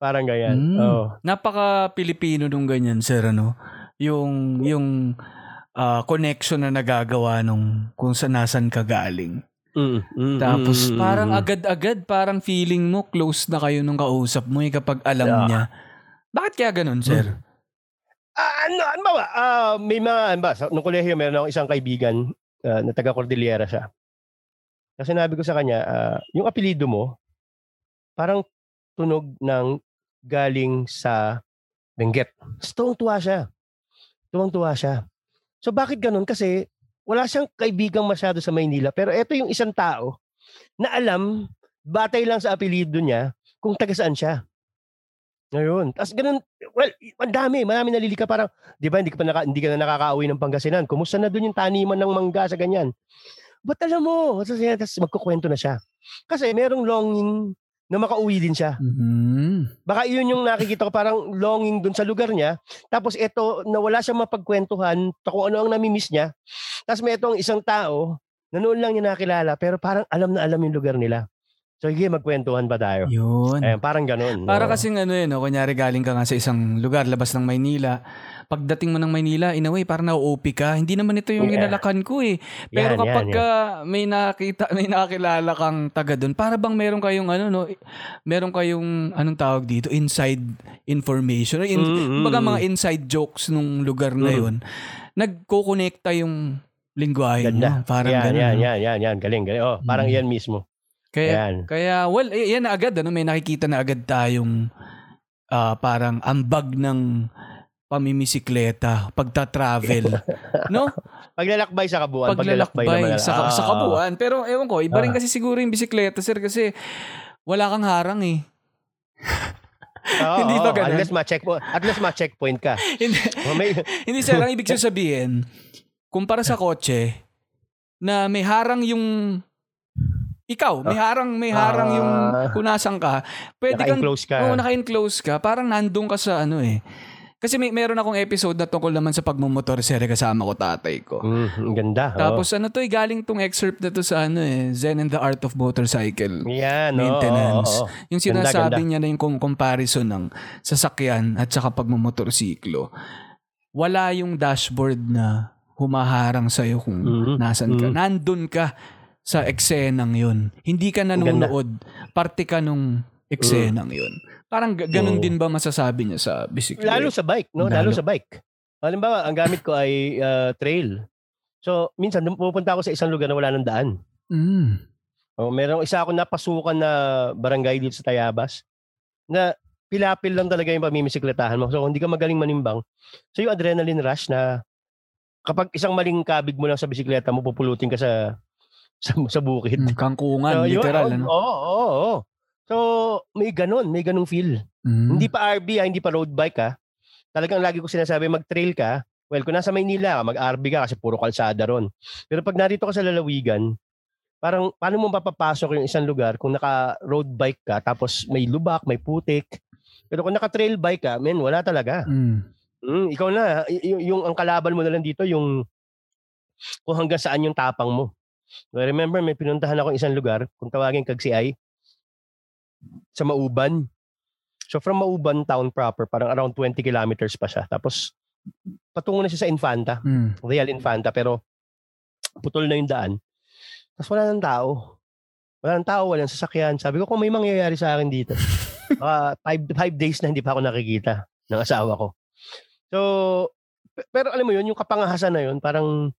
Parang ganyan. Mm. Oo. Napaka Pilipino nung ganyan, sir, ano? Yung yung ah, connection na nagagawa nung kung sa nasan ka galing. Mm, mm, Tapos mm, mm, parang mm. agad-agad, parang feeling mo close na kayo nung kausap mo eh kapag alam Yeah. niya. Bakit kaya ganun, sir? Ah, ano, ano ba? ba? Ah, may mga, ano ba, sa, nung kolehiyo, meron akong isang kaibigan ah, na taga Cordillera siya. Kasi sinabi ko sa kanya, ah, yung apelido mo, parang tunog ng galing sa Benguet. So, tuwang-tuwa siya. Tuwang-tuwa siya. So, bakit ganun? Kasi wala siyang kaibigang masyado sa Maynila. Pero ito yung isang tao na alam, batay lang sa apelido niya, kung taga saan siya. Ngayon. Tapos ganun, well, ang dami, marami nalilika parang, di ba, hindi ka, pa naka, hindi ka na nakakauwi ng Pangasinan. Kumusta na doon yung taniman ng mangga sa ganyan? Ba't alam mo? Tapos, magkukwento na siya. Kasi merong longing na makauwi din siya. Mhm. Baka yun yung nakikita ko parang longing dun sa lugar niya. Tapos ito, na wala siyang mapagkwentuhan kung ano ang namimiss niya. Tapos may itong isang tao, na noon lang niya nakilala, pero parang alam na alam yung lugar nila. So, sige, magkwentuhan ba tayo? Yun. Ayan, parang ganun. Para no? kasing ano yun, no? kunyari galing ka nga sa isang lugar, labas ng Maynila. Pagdating mo ng Maynila, in a way, parang na-OP ka. Hindi naman ito yung Yeah. inalakan ko eh. Pero Yan, kapag yan, ka may nakita, may nakakilala kang taga doon, para bang meron kayong ano, no? Meron kayong, anong tawag dito? Inside information. In, Mm, mm, Kumbaga mm. mga inside jokes nung lugar na Mm. yun. Nagko-connecta yung lingwahe Ganda. nyo. Parang yan, ganun. yan, yan, yan, yan. Galing, galing. Oh, parang Mm. yan mismo. Kaya, Yan. kaya well, yan na agad, ano, may nakikita na agad tayong ah, parang ambag ng pamimisikleta, pagta-travel. no? Paglalakbay sa kabuuan. Paglalakbay naman. sa, sa Ah. kabuuan. Pero ewan ko, iba rin Ah. kasi siguro yung bisikleta, sir, kasi wala kang harang eh. Oo, Hindi ba ganun? Unless ma-checkpoint, at least ma-checkpoint ka. hindi, Oh, hindi sir, ang ibig sabihin, kumpara sa kotse, na may harang yung ikaw, may harang, may harang yung Ah. kung nasan ka. Pwede kang naka-enclose ka. Oo, naka-enclose ka. Parang nandun ka sa ano eh. Kasi may meron akong episode na tungkol naman sa pagmumotor sere kasama ko tatay ko. Mm, ang ganda. Tapos ano to, eh, galing tong excerpt na to sa ano eh, Zen and the Art of Motorcycle. Yan, oo, maintenance. oo, oo. Yung Ganda, sinasabi ganda. niya na yung com- comparison ng sasakyan at saka pagmumotorsiklo. Wala yung dashboard na humaharang sa'yo kung Mhm. nasan ka. Mhm. Nandun ka sa eksenang yun. Hindi ka nanonood. Parte ka nung eksenang yun. Parang ga- ganun Oo. din ba masasabi niya sa bisikleta? Lalo sa bike, no? Lalo. Lalo, sa bike. Halimbawa, ang gamit ko ay uh, trail. So, minsan pupunta ako sa isang lugar na wala ng daan. Mm. Oh, merong isa ako napasukan na barangay dito sa Tayabas na pilapil lang talaga yung pamimisikletahan mo. So, kung hindi ka magaling manimbang. So, yung adrenaline rush na kapag isang maling kabig mo lang sa bisikleta mo, pupulutin ka sa sa, sa bukid. Mm, Kangkungan, So, literal. Oo, ano? oo, oo, oo. So, may ganun, may ganung feel. Mm. Hindi pa RB, ah, hindi pa road bike ah. Talagang lagi ko sinasabi, mag-trail ka. Well, kung nasa Maynila ka, mag-RB ka kasi puro kalsada ron. Pero pag narito ka sa lalawigan, parang paano mo mapapasok yung isang lugar kung naka-road bike ka, tapos may lubak, may putik. Pero kung naka-trail bike ka, men, wala talaga. Mm. Mm, ikaw na, y- yung ang kalaban mo na lang dito, yung kung hanggang saan yung tapang mo. I remember, may pinuntahan ako isang lugar, kung tawagin Kagsiay, sa Mauban. So from Mauban town proper, parang around 20 kilometers pa siya. Tapos patungo na siya sa Infanta, Mm. Real Infanta, pero putol na yung daan. Tapos wala nang tao. Wala nang tao, walang sasakyan. Sabi ko, kung may mangyayari sa akin dito. Baka five, five days na hindi pa ako nakikita ng asawa ko. So, pe- pero alam mo yun, yung kapangahasan na yun, parang,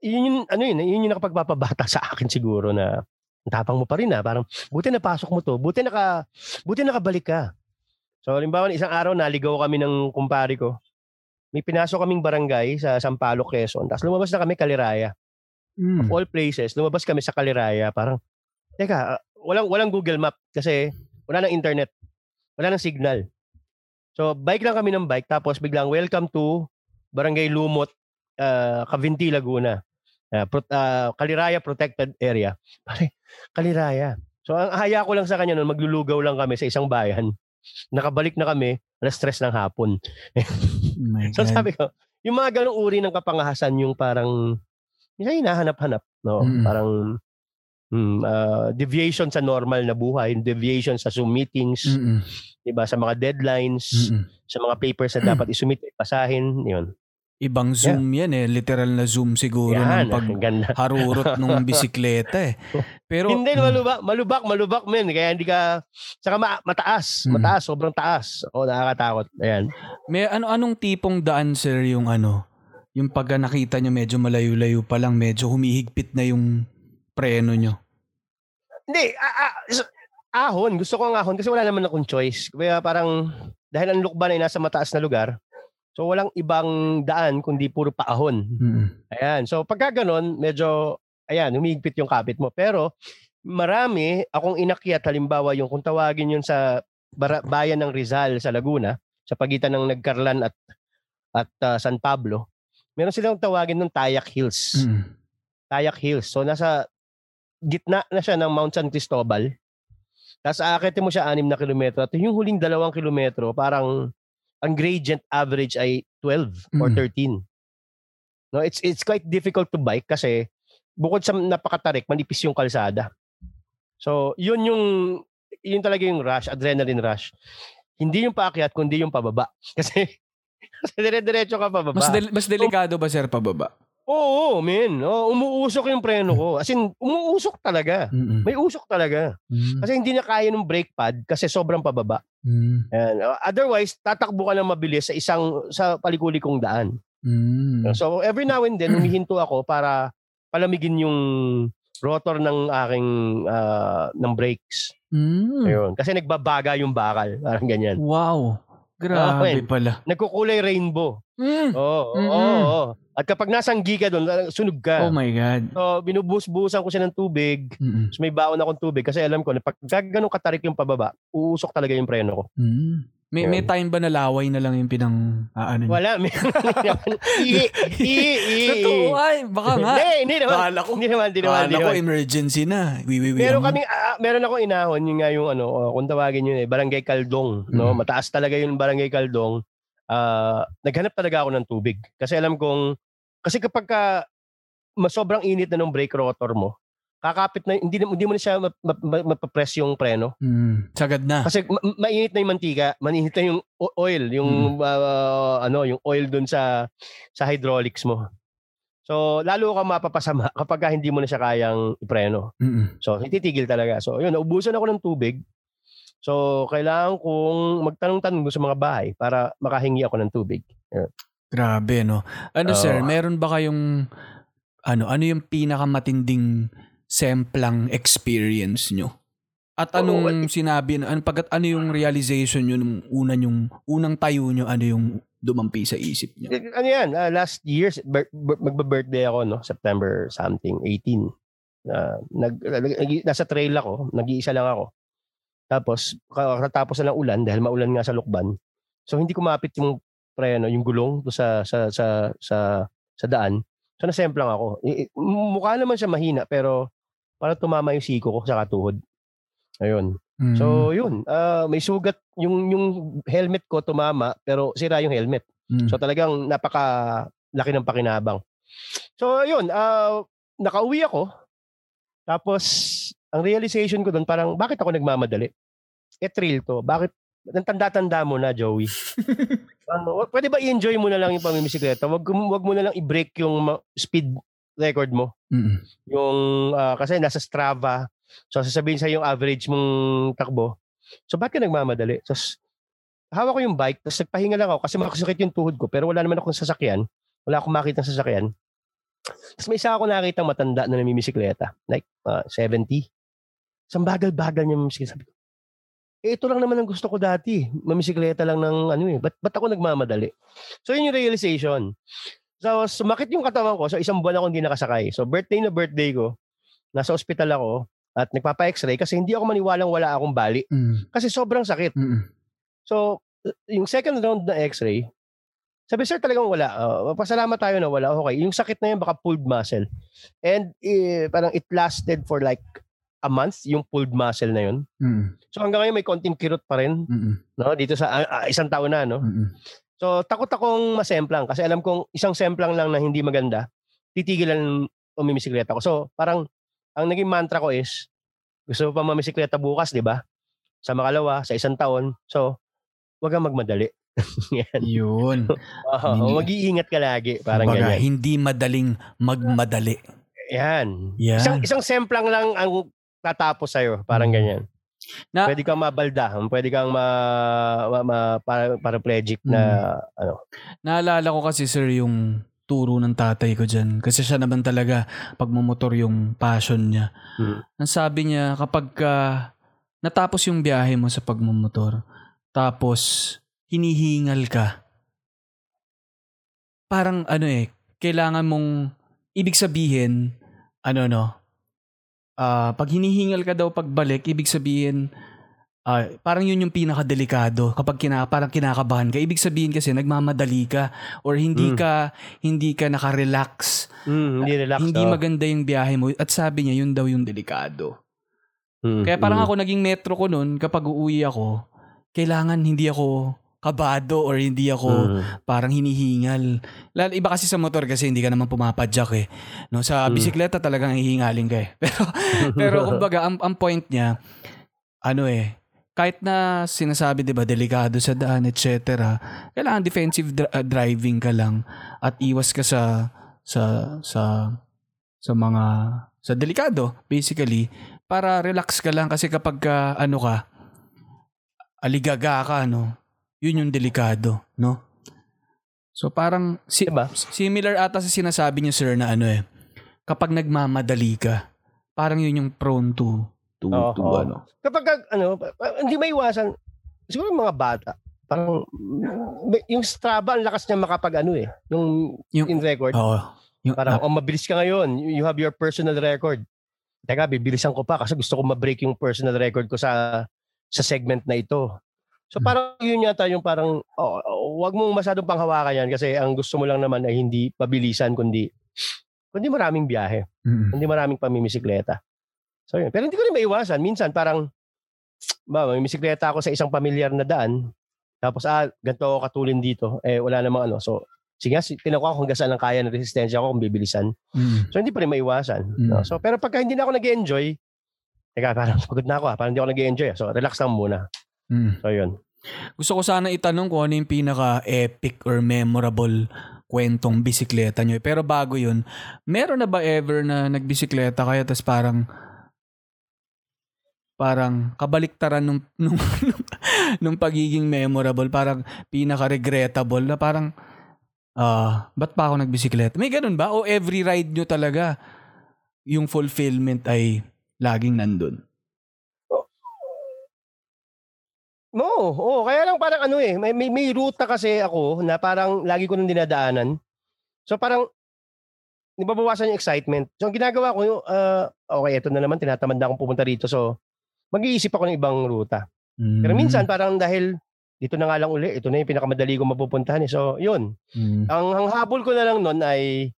yun yung, ano yun, yun yung nakapagpapabata sa akin siguro na, ang tapang mo pa rin ah. Parang, buti napasok mo to. Buti naka, buti nakabalik ka. So, halimbawa, isang araw, naligaw kami ng kumpare ko. May pinasok kaming barangay sa Sampaloc, Quezon. Tapos lumabas na kami Kaliraya. Mm. Of all places, lumabas kami sa Kaliraya. Parang, teka, ah, walang, walang Google Map kasi wala nang internet. Wala nang signal. So, bike lang kami ng bike. Tapos biglang, welcome to Barangay Lumot, uh, Cavinti, Laguna. Uh, pro- ah, Kaliraya Protected Area. Pare, Kaliraya. So, ang haya ko lang sa kanya noon, maglulugaw lang kami sa isang bayan. Nakabalik na kami, alas stress ng hapon. Oh So sabi ko, yung mga ganong uri ng kapangahasan yung parang minsan hinahanap-hanap, no? Mm. Parang mm, ah, deviation sa normal na buhay, deviation sa Zoom meetings, Mm-mm. 'di ba, sa mga deadlines, Mm-mm. sa mga papers na dapat isumit, pasahin, 'yun. Ibang zoom yan eh. Literal na zoom siguro Yan, ng pag ang ganda. harurot ng bisikleta eh. Pero hindi malubak, malubak, malubak men, kaya hindi ka saka ma- mataas, Mm. mataas, sobrang taas. O nakakatakot. Ayan. may ano-anong tipong daan sir yung ano, yung pag nakita nyo medyo malayo-layo pa lang, medyo humihigpit na yung preno nyo. Hindi, ah, ah, s- ahon. Gusto ko ang ahon kasi wala naman akong choice. Kaya parang, dahil ang lukban ay nasa mataas na lugar, so walang ibang daan kundi puro paahon. Mm-mm. Ayan. So pagka ganon, medyo, ayan, humigpit yung kapit mo. Pero, marami akong inakyat, halimbawa yung kung tawagin yun sa bayan ng Rizal sa Laguna, sa pagitan ng Nagkarlan at at ah, San Pablo, meron silang tawagin ng Tayak Hills. Mm-mm. Tayak Hills. So nasa gitna na siya ng Mount San Cristobal. Tapos aakitin mo siya 6 na kilometro. At yung huling dalawang kilometro, parang ang gradient average ay 12 or Mm. 13. No, it's it's quite difficult to bike kasi bukod sa napakatarik, manipis yung kalsada. So, yun yung yun talaga yung rush, adrenaline rush. Hindi yung paakyat, kundi yung pababa. Kasi kasi dire-diretso ka pababa. Mas, del- mas delikado ba sir pababa? Oo, men. Oo, umuusok yung preno ko. As in, umuusok talaga. Mm-mm. May usok talaga. Mm. Kasi hindi na kaya ng brake pad kasi sobrang pababa. Mm. Uh, Otherwise, tatakbo ka na mabilis sa isang sa palikulikong daan. Mm. So every now and then, humihinto ako para palamigin yung rotor ng aking ah, ng brakes. Mm. Ayun. Kasi nagbabaga yung bakal. Parang ganyan. Wow. Grabe Okay. pala. Nagkukulay rainbow. Mm. Oo, Mm-mm. oo, oo. At kapag nasanggi ka doon, sunog ka. Oh my God. So, binubus-busan ko siya ng tubig. Mm-mm. So, may baon akong tubig kasi alam ko na pag ganun katarik yung pababa, uusok talaga yung preno ko. Mm. May, may Yun. time ba na laway na lang yung pinang aano niyo? Wala. May, i, i, i, Totoo ay, baka nga. Hindi, hindi naman. Kala ko, Hindi naman, hindi naman. kala ko emergency na. Wiwiwi. Meron kami meron ako inahon yung nga yung ano, oh, kung tawagin yun eh, Barangay Kaldong, no? Mm. Mataas talaga yung Barangay Kaldong. Ah, naghanap talaga ako ng tubig kasi alam kong kasi kapag ka mas sobrang init na ng brake rotor mo, kakapit na hindi hindi mo na siya map- map- map- mapapress yung preno Mm. Sagad na. kasi ma- ma- mainit na yung mantika, mainit na yung oil, yung ah, ano, yung oil dun sa sa hydraulics mo. So, lalo ka mapapasama kapag ka hindi mo na siya kayang ipreno. Mm-mm. So, titigil talaga. So, yun, naubusan ako ng tubig. So, kailangan kong magtanong-tanong sa mga bahay para makahingi ako ng tubig. Grabe, no? Ano, Oo. sir, meron ba kayong, ano, ano yung pinakamatinding semplang experience nyo? At Oo, anong sinabi, ano, pag, ano yung realization nyo nung unang, yung, unang tayo nyo, ano yung dumampi sa isip nyo? Ano yan? ah, last year, bir- bir- magba-birthday ako, no? September something, 18. Ah, nag, nag- nasa trail ako, nag-iisa lang ako. Tapos, katapos na ng ulan, dahil maulan nga sa Lukban. So, hindi kumapit yung preno, yung gulong sa, sa, sa, sa, sa daan. So, nasemplang ako. Mukha naman siya mahina, pero parang tumama yung siko ko sa katuhod. Ayun. Mm. So, yun. ah, may sugat yung, yung helmet ko tumama, pero sira yung helmet. Mm. So talagang napaka laki ng pakinabang. So yun, ah nakauwi ako. Tapos ang realization ko doon parang bakit ako nagmamadali? Eh thrill to. Bakit tanda-tanda mo na, Joey. ano, pwede ba i-enjoy mo na lang yung pamimisikleta? Wag, wag mo na lang i-break yung speed record mo. Mm-mm. Yung, ah, kasi nasa Strava. So, sasabihin sa yung average mong takbo. So, ba't ka nagmamadali? So, hawak ko yung bike, tapos nagpahinga lang ako kasi makasakit yung tuhod ko, pero wala naman akong sasakyan. Wala akong makita ng sasakyan. Tapos may isa ako nakita matanda na namimisikleta. Like, ah, 70. Isang bagal-bagal niya mamisikleta. Sabi ko, eh, ito lang naman ang gusto ko dati. Mamisikleta lang ng ano eh. Ba't, ba't ako nagmamadali? So, yun yung realization. So, sumakit yung katawan ko. So, isang buwan ako hindi nakasakay. So, birthday na birthday ko, nasa ospital ako at nagpapa-x-ray kasi hindi ako maniwalang wala akong bali. Mm. Kasi sobrang sakit. Mm-mm. So, yung second round na x-ray, sabi, sir, talagang wala. Uh, pasalamat tayo na wala. Okay. Yung sakit na yun, baka pulled muscle. And eh, parang it lasted for like a month, yung pulled muscle na yun. Mm-mm. So hanggang ngayon may konting kirot pa rin. Mm-mm. No? Dito sa ah, isang taon na. No? Mm-mm. So takot akong masemplang kasi alam kong isang semplang lang na hindi maganda, titigilan umimisikleta ko. So parang ang naging mantra ko is, gusto mo pa mamisikleta bukas, di ba? Sa makalawa, sa isang taon. So, wag kang magmadali. Yan. Yun. Oo, mag-iingat ka lagi. Parang Kumbaga, ganyan. hindi madaling magmadali. Yan. Yan. Isang, isang semplang lang ang tatapos sa'yo. Parang Mm. ganyan. Na- pwede kang mabalda. Pwede kang ma, ma, ma para, paraplegic Mm. na ano. Naalala ko kasi sir yung turo ng tatay ko dyan. Kasi siya naman talaga pagmumotor yung passion niya. Hmm. Ang sabi niya kapag ka natapos yung biyahe mo sa pagmumotor, tapos hinihingal ka, parang ano eh, kailangan mong, ibig sabihin, ano no, ah pag hinihingal ka daw pagbalik, ibig sabihin, ah, parang yun yung pinakadelikado kapag kina, parang kinakabahan ka. Ibig sabihin kasi nagmamadali ka or hindi Mm. ka hindi ka naka-relax. Mm, hindi relax. hindi oh. maganda yung biyahe mo at sabi niya yun daw yung delikado. Mm, Kaya parang mm. ako naging metro ko noon kapag uuwi ako, kailangan hindi ako kabado or hindi ako Mm. parang hinihingal. Lalo, iba kasi sa motor kasi hindi ka naman pumapadyak eh. No, sa Mm. bisikleta talagang hihingalin ka eh. Pero pero kumbaga ang, ang point niya ano eh kahit na sinasabi 'di ba delikado sa daan etc. Kailangan defensive dri- uh, driving ka lang at iwas ka sa sa sa sa mga sa delikado basically para relax ka lang kasi kapag ka, ano ka aligaga ka no yun yung delikado no so parang si, Diba? similar ata sa sinasabi niyo sir na ano eh kapag nagmamadali ka parang yun yung prone to to, Oo, to oo. ano Kapag ka- ano, hindi maiwasan, siguro yung mga bata, parang yung Strava, ang lakas niya makapag ano eh, yung, Yung- in record. oo yung Parang, ah, oh, mabilis ka ngayon. You you have your personal record. Teka, bibilisan ko pa kasi gusto ko ma-break yung personal record ko sa sa segment na ito. So Hmm. parang yun yata yung parang, oh, oh, wag mong masyadong panghawakan yan kasi ang gusto mo lang naman ay hindi pabilisan kundi kundi maraming biyahe, mm, kundi maraming pamimisikleta. So yun. Pero hindi ko rin maiwasan. Minsan parang, ba, may bisikleta ako sa isang pamilyar na daan. Tapos, ah, ganito ako katulin dito. Eh, wala namang ano. So, sige, si- tinan ko kung hanggang saan ang kaya ng resistensya ko kung bibilisan. mm, So, hindi pa rin maiwasan. Mm. No? So, pero pagka hindi na ako nag enjoy teka, parang pagod na ako ah. Parang hindi ako nag enjoy So, relax lang muna. Mm. So, yun. Gusto ko sana itanong kung ano yung pinaka-epic or memorable kwentong bisikleta nyo. Pero bago yun, meron na ba ever na nagbisikleta kayo tapos parang parang kabaliktaran nung, nung, nung pagiging memorable, parang pinaka-regrettable na parang ah, ba't pa ako nagbisikleta? May ganun ba? O every ride nyo talaga yung fulfillment ay laging nandun? No, oo. Kaya lang parang ano eh, may, may, may ruta kasi ako na parang lagi ko nang dinadaanan. So parang, nababawasan yung excitement. So ang ginagawa ko, yung, ah, okay, eto na naman, tinatamad na akong pumunta rito. So, mag-iisip ako ng ibang ruta. Pero Mm. minsan parang dahil dito na nga lang uli, ito na yung pinakamadali ko mapupuntahan. Eh. So, yun. Mm. Ang, ang habol ko na lang nun ay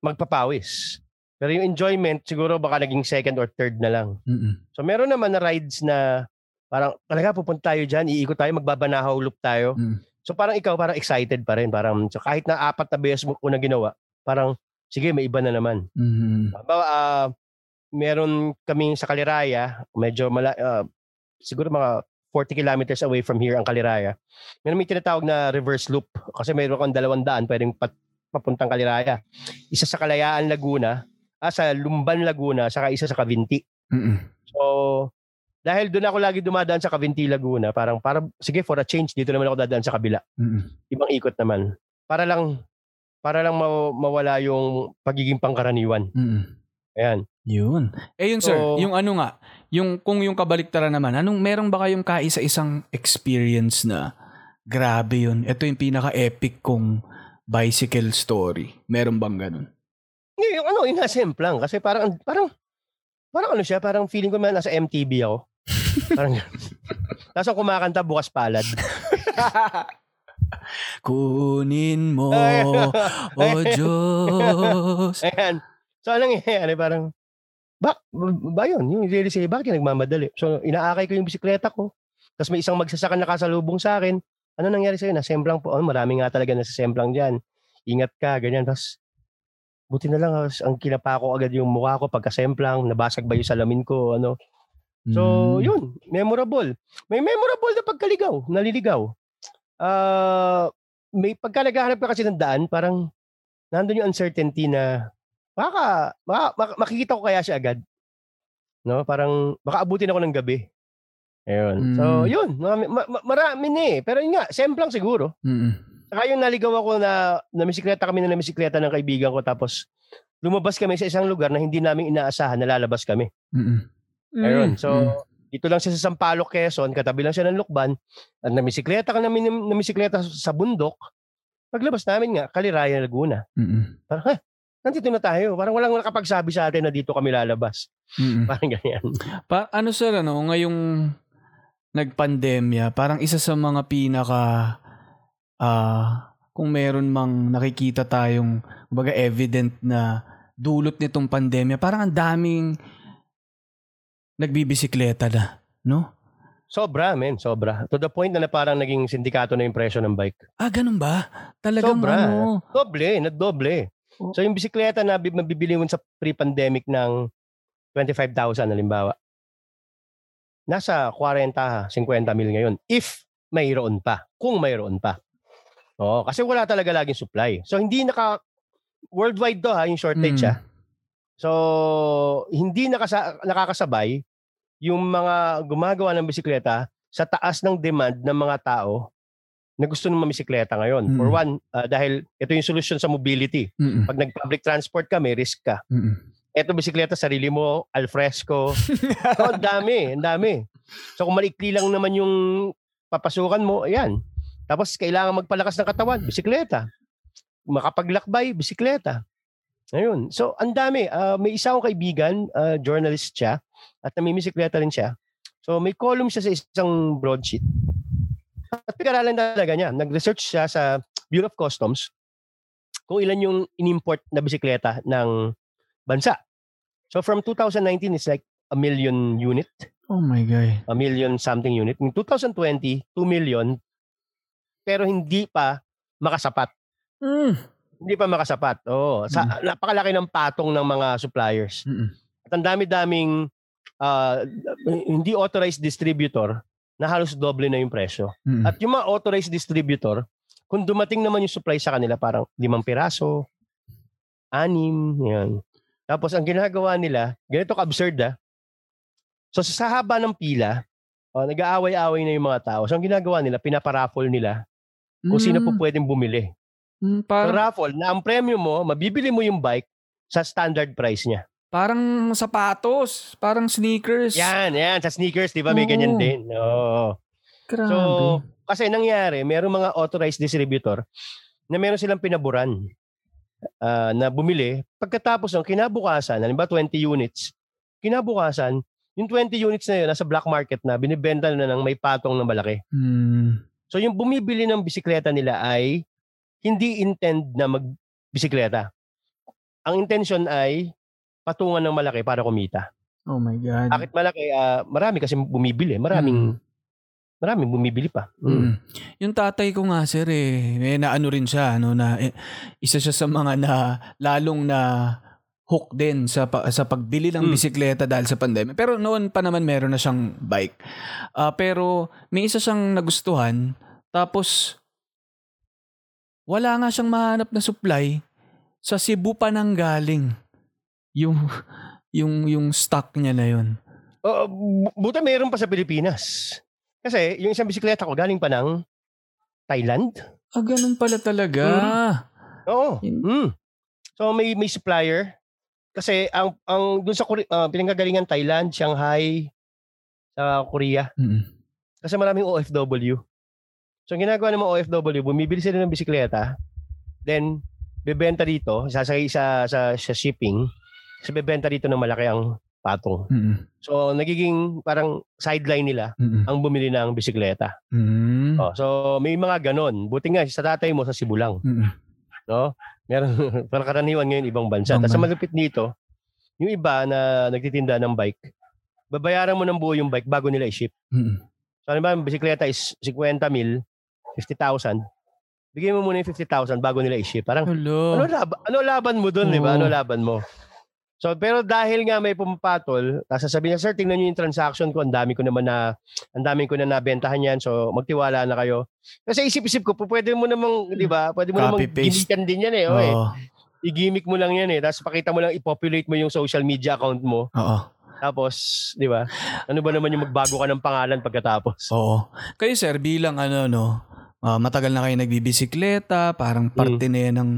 magpapawis. Pero yung enjoyment, siguro baka naging second or third na lang. Mm-mm. So meron naman na rides na parang talaga pupunta tayo dyan, iikot tayo, magbabanahaw loop tayo. Mm. So parang ikaw parang excited pa rin. Parang so kahit na apat na beses mo una ginawa, parang sige may iba na naman. Mm. Halimbawa, ah, meron kaming sa Kaliraya, medyo mala, ah, siguro mga 40 kilometers away from here ang Kaliraya. Meron may tinatawag na reverse loop kasi mayroon kang dalawang daan pwedeng pat, papuntang Kaliraya. Isa sa Kalayaan, Laguna, ah, sa Lumban, Laguna, saka isa sa Cavinti. Mm-mm. So, dahil doon ako lagi dumadaan sa Cavinti, Laguna, parang, para, sige, for a change, dito naman ako dadaan sa kabila. Mm-mm. Ibang ikot naman. Para lang, para lang ma- mawala yung pagiging pangkaraniwan. Mm-mm. Ayan. Yun. Eh yun sir, So- yung ano nga, yung kung yung kabaliktaran naman, anong meron ba kayong kaisa-isang experience na grabe yun? Ito yung pinaka-epic kong bicycle story. Meron bang ganun? Hindi, yung ano, inasemp lang. Kasi parang, parang, parang ano siya, parang feeling ko man nasa MTV ako. Parang, tapos ako kumakanta bukas palad. Kunin mo, o Diyos. Ayan. So, anong nangyayari? Parang, ba, ba yun? Yung really say, bakit nagmamadali? So, inaakay ko yung bisikleta ko. Tapos may isang magsasaka na kasalubong sa akin. Ano nangyari sa'yo? Nasemplang po. Oh, marami nga talaga nasasemplang dyan. Ingat ka, ganyan. Tapos, buti na lang, ang kinapa ko agad yung mukha ko pagkasemplang, nabasag ba yung salamin ko, ano. So, Mm. yun, memorable. May memorable na pagkaligaw, naliligaw. Ah, may pagka naghahanap ka kasi ng daan, parang nandun yung uncertainty na baka, baka mak- makikita ko kaya siya agad. No, parang baka abutin ako ng gabi. Ayun. So, Mm. yun, marami, ma- ma- marami na eh. Pero yun nga, semplang siguro. Mm-mm. Saka yung naligaw ako na namisikleta kami na namisikleta ng kaibigan ko tapos lumabas kami sa isang lugar na hindi namin inaasahan na lalabas kami. Mm-mm. Ayun. Mm. So, dito lang siya sa Sampaloc, Quezon, katabi lang siya ng Lukban. At namisikleta ka namin namisikleta sa bundok. Paglabas namin nga, Kaliraya, Laguna. Mm-mm. Parang, ha, nandito na tayo. Parang walang nakapagsabi sa atin na dito kami lalabas. Mm-mm. Parang ganyan. Pa, ano sir, ano, ngayong nagpandemya, parang isa sa mga pinaka, ah, kung meron mang nakikita tayong, baga evident na dulot nitong pandemya, parang ang daming nagbibisikleta na, no? Sobra, men. Sobra. To the point na, na parang naging sindikato na yung presyo ng bike. Ah, ganun ba? Talagang Sobra. ano? Doble, nagdoble. Oh. So yung bisikleta na bi- mabibili mo sa pre-pandemic ng 25,000 halimbawa. Nasa 40, 50 mil ngayon. If mayroon pa. Kung mayroon pa. Oo, kasi wala talaga laging supply. So hindi naka worldwide to ha, yung shortage Mm. ha. So hindi nakasa, nakakasabay yung mga gumagawa ng bisikleta sa taas ng demand ng mga tao na gusto ng bisikleta ngayon. For Mm. one, ah, dahil ito yung solusyon sa mobility. Mm-mm. Pag nag-public transport ka, may risk ka. Mm-mm. Eto bisikleta, sarili mo, alfresco. so, ang dami, ang dami. So, kung malikli lang naman yung papasukan mo, ayan. Tapos, kailangan magpalakas ng katawan, bisikleta. Makapaglakbay, bisikleta. Ayun. So, ang dami. Ah, may isa akong kaibigan, ah, journalist siya, at namimisikleta rin siya. So, may column siya sa isang broadsheet. At pinag-aralan talaga niya. Nag-research siya sa Bureau of Customs kung ilan yung in-import na bisikleta ng bansa. So from 2019, it's like a million unit, Oh my God. a million something unit. In 2020, 2 million, pero hindi pa makasapat. Mm. Hindi pa makasapat. Oo. Sa, Napakalaki ng patong ng mga suppliers. Mm-mm. At ang dami-daming ah, hindi authorized distributor na halos doble na yung presyo. Mm-mm. At yung mga authorized distributor, kung dumating naman yung supply sa kanila, parang limang piraso, anim, yan. Tapos ang ginagawa nila, ganito ka-absurd ah. So sa haba ng pila, oh, nag-aaway-away na yung mga tao. So ang ginagawa nila, pinaparaffle nila kung sino po Mm. pwedeng bumili. Mm, So parang, raffle, na ang premyo mo, mabibili mo yung bike sa standard price niya. Parang sapatos, parang sneakers. Yan, yan. Sa sneakers, di ba? May ganyan Oo. din. Oo. Grabe. So, kasi nangyari, meron mga authorized distributor na meron silang pinaburan ah, na bumili. Pagkatapos ng kinabukasan, halimbawa 20 units, kinabukasan, yung 20 units na yun, nasa black market na, binibenta na ng may patong na malaki. Mm. So yung bumibili ng bisikleta nila ay hindi intend na magbisikleta. Ang intention ay patungan ng malaki para kumita. Oh my God. Bakit malaki? Ah, marami kasi bumibili. Maraming, maraming bumibili pa. Mm. Mm. Yung tatay ko nga sir eh, eh naano rin siya ano na eh, isa siya sa mga na lalong na hook din sa pa- sa pagbili ng Mm. bisikleta dahil sa pandemya. Pero noon pa naman meron na siyang bike. Ah, pero may isa siyang nagustuhan tapos wala nga siyang mahanap na supply sa Cebu pa nang galing yung yung yung stock niya na yun. Oo, bu- buta meron pa sa Pilipinas. Kasi yung isang bisikleta ko galing pa ng Thailand. Ah, ganun pala talaga. Oo. Yun. Mm. So may may supplier kasi ang ang dun sa ah, pinanggagalingan Thailand, Shanghai, sa Korea. Mm. Kasi maraming OFW. So ang ginagawa ng mga OFW, bumibili sila ng bisikleta, then bebenta dito, sasakay sa sa, sa shipping, sa bebenta dito ng malaki ang patong. Mm. So nagiging parang sideline nila Mm. ang bumili ng bisikleta. Mm. Oh, so may mga ganon. Buti nga sa tatay mo sa Cebu lang, Mm. no? Meron parang karaniwan ngayon ibang bansa. Tapos ban- malupit dito, yung iba na nagtitinda ng bike, babayaran mo ng buo yung bike bago nila i-ship. Mm. So ano ba, bisikleta is 50 mil, 50,000. Bigyan mo muna yung 50,000 bago nila i-ship. Parang, Hello. ano, laban, ano laban mo doon, di ba? Ano laban mo? So, pero dahil nga may pumapatol, tapos sasabihin niya, sir, tingnan niyo yung transaction ko, ang dami ko naman na, ang dami ko na nabentahan yan, so magtiwala na kayo. Kasi isip-isip ko, pwede mo namang, di ba, pwede mo namang gimikan din yan eh. Oh, eh. I-gimmick mo lang yan eh. Tapos pakita mo lang, i-populate mo yung social media account mo. Oo. Tapos, di ba, ano ba naman yung magbago ka ng pangalan pagkatapos? Oo. Kayo sir, bilang ano no, ah, matagal na kayo nagbibisikleta, parang parte na yan ng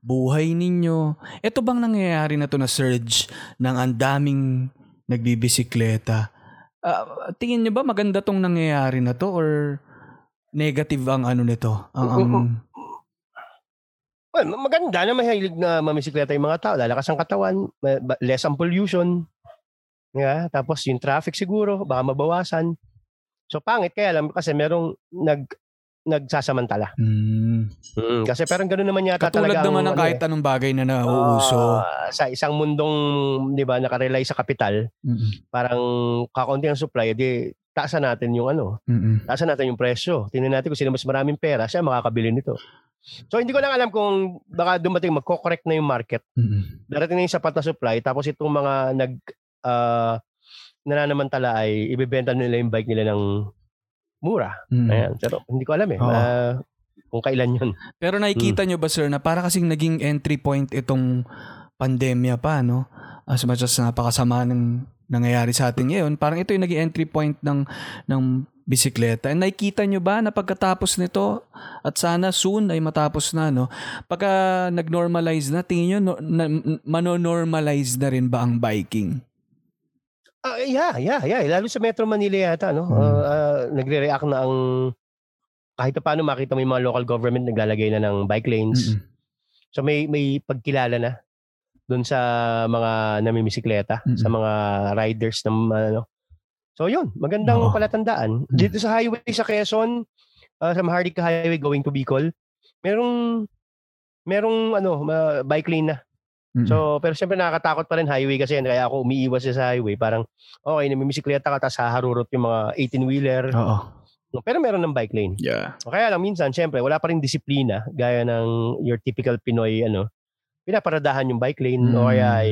buhay ninyo. Ito bang nangyayari na to na surge ng ang daming nagbibisikleta? Ah, tingin niyo ba maganda tong nangyayari na to or negative ang ano nito? Ang, ang Well, maganda na mahilig na mamisikleta yung mga tao. Lalakas ang katawan, less ang pollution. Yeah, tapos yung traffic siguro, baka mabawasan. So pangit kaya lang kasi merong nag nagsasamantala. Hmm. Mm, kasi parang ganoon naman yata katulad talaga naman ng ano kahit eh, anong bagay na nauuso. ah, sa isang mundong, 'di ba, nakarely sa kapital, Mm-mm. parang kakaunti ang supply, di taasan natin yung ano, Mm-mm. taasan natin yung presyo. Tingnan natin kung sino mas maraming pera, siya makakabili nito. So hindi ko lang alam kung baka dumating magko-correct na yung market. Mm-mm. Darating na yung sapat na supply tapos itong mga nag ah, nananamantala ay ibebenta nila yung bike nila ng mura. Mm. Ayan. Pero hindi ko alam eh. Oo. ah, kung kailan yun. Pero nakikita nyo ba sir na para kasing naging entry point itong pandemya pa no? As much as napakasama ng nangyayari sa atin ngayon, parang ito yung naging entry point ng ng bisikleta. And nakikita nyo ba na pagkatapos nito at sana soon ay matapos na no? Pagka nag-normalize na, tingin nyo no, na, manonormalize na rin ba ang biking? Ah, yeah, yeah, yeah. Lalo sa Metro Manila yata, no? Hmm. Ah, ah, nagre-react na ang kahit pa paano makita mo yung mga local government naglalagay na ng bike lanes. Mm-mm. So may may pagkilala na doon sa mga namimisikleta, Mm-mm. sa mga riders ng ano. So yun, magandang Oo. palatandaan. Dito sa highway sa Quezon, uh, sa Maharlika Highway going to Bicol, merong merong ano, ma- bike lane na. Mm-mm. So, pero siyempre nakakatakot pa rin highway kasi yan. Kaya ako umiiwas sa highway. Parang, okay, namimisikleta ka, tapos haharurot yung mga 18-wheeler. Oo. Pero meron ng bike lane. Yeah. O Kaya lang, minsan, siyempre, wala pa rin disiplina. Gaya ng your typical Pinoy, ano, pinaparadahan yung bike lane Mm. o kaya ay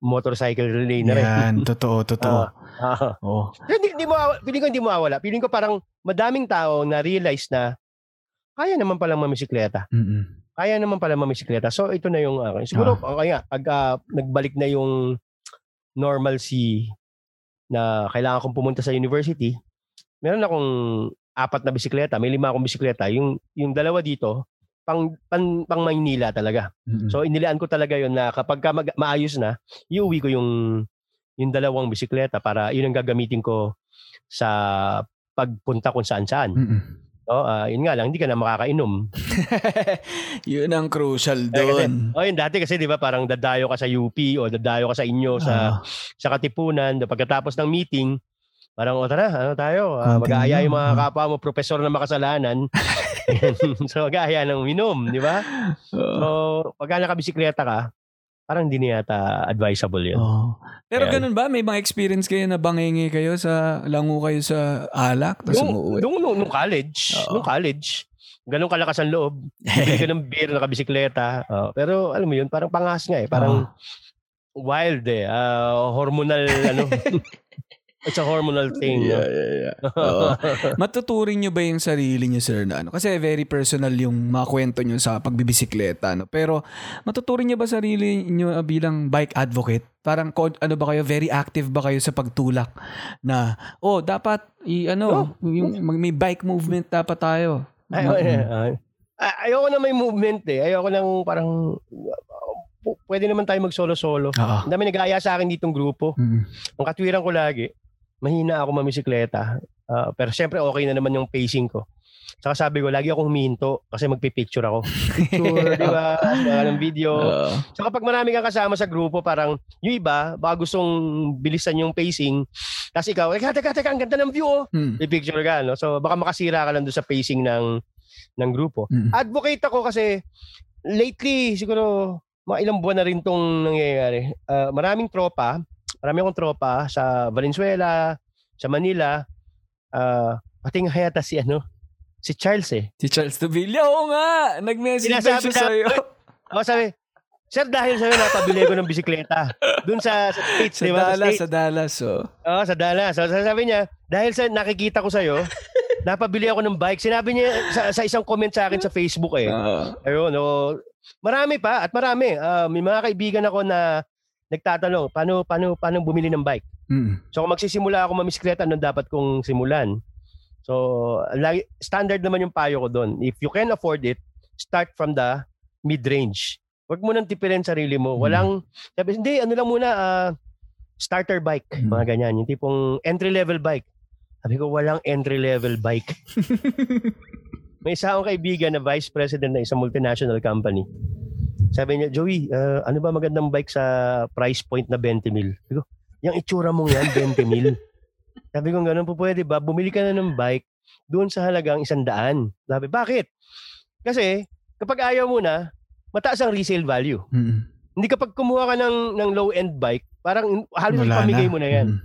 motorcycle lane na rin. Yan, totoo, totoo. Ah. Oo. hindi, hindi mo, feeling ko hindi mo mawala. Feeling ko parang madaming tao na realize na kaya naman pala mamisikleta. Mm-mm. Kaya naman pala mamisikleta. So ito na yung akin. Siguro okay nga pag ah, nagbalik na yung normalcy na kailangan kong pumunta sa university, meron akong apat na bisikleta, may lima akong bisikleta. Yung yung dalawa dito pang pang, pang Maynila talaga. Mm-mm. So inilaan ko talaga yon na kapag ka mag- maayos na, iuwi ko yung yung dalawang bisikleta para yun ang gagamitin ko sa pagpunta kung saan saan. Mm-mm. No, ah, yun nga lang hindi ka na makakainom. Yun ang crucial Eh, doon. oh, yun dati kasi 'di ba parang dadayo ka sa UP o dadayo ka sa inyo sa Ah, sa Katipunan, pagkatapos ng meeting, parang o tara, ano tayo, Konting mag-aaya yung mga kapwa mo profesor na makasalanan. so mag-aaya ng minom, di ba? So pagka nakabisikleta ka, parang hindi na yata advisable yun. Oo. Pero Ayan. ganun ba? May mga experience kayo na bangingi kayo sa, lango kayo sa alak, tapos Nung, umuwi? nung, nung, nung college, Oo. nung college, ganun kalakas ang loob. Bili ka ng beer, nakabisikleta. Oh, pero alam mo yun, parang pangas nga eh. Parang wild eh. Ah, hormonal, ano. It's a hormonal thing. no? Yeah, yeah, yeah. Oo. Matuturing nyo ba yung sarili nyo, sir, na ano? Kasi very personal yung mga kwento nyo sa pagbibisikleta, no? Pero matuturing nyo ba sarili nyo ah, bilang bike advocate? Parang, ko- ano ba kayo, very active ba kayo sa pagtulak na, oh, dapat, i, ano, yung, mag- may bike movement dapat tayo. Ay, ay, ay, ay, ayoko na may movement eh. Ayoko nang parang pwede naman tayo mag-solo-solo. Oo. Ang dami nag-aaya sa akin ditong grupo. Mm. Ang katwiran ko lagi, mahina ako mamisikleta. Ah, pero syempre okay na naman yung pacing ko. Saka sabi ko, lagi akong humihinto kasi magpipicture ako. Picture, di ba? Saka ng video. Oo. So kapag marami kang kasama sa grupo, parang yung iba, baka gustong bilisan yung pacing. Tapos ikaw, teka, teka, teka, ang ganda ng view oh. Mm. May picture ka, no? So baka makasira ka lang doon sa pacing ng ng grupo. Mm. Advocate ako kasi lately, siguro mga ilang buwan na rin tong nangyayari. Ah, maraming tropa, marami akong tropa sa Valenzuela, sa Manila, ah pati nga yata si ano, si Charles eh. Si Charles Tavilla, oo nga. Nag-message Sinasabi siya sa'yo? Ako sabi, Sir, dahil sa'yo napabili ko ng bisikleta. Doon sa, sa States, Sa di ba? Sa Dallas, States. sa Dallas, oh. Oo, sa Dallas. So, sabi niya, dahil sa nakikita ko sa'yo, napabili ako ng bike. Sinabi niya sa, sa isang comment sa akin sa Facebook eh. Oo. Ayun, oh, marami pa at marami. Ah, may mga kaibigan ako na nagtatanong, paano, paano, paano bumili ng bike? Mm. So kung magsisimula ako mamisikleta, anong dapat kong simulan? So, lagi, standard naman yung payo ko doon. If you can afford it, start from the mid-range. Huwag mo nang tipirin sarili mo. Mm. Walang, sabi, hindi, ano lang muna, ah, starter bike. Mm. Mga ganyan. Yung tipong entry-level bike. Sabi ko, walang entry-level bike. May isa akong kaibigan na vice president ng isang multinational company. Sabi niya, Joey, ah, ano ba magandang bike sa price point na 20 mil? Sabi ko, yung itsura mong yan, 20 mil. Sabi ko, ganun po pwede ba? Bumili ka na ng bike doon sa halagang isang daan. Sabi, bakit? Kasi, kapag ayaw mo na, mataas ang resale value. Mm. Hindi kapag kumuha ka ng, ng low-end bike, parang halos Wala ipamigay na. mo na yan. Mm.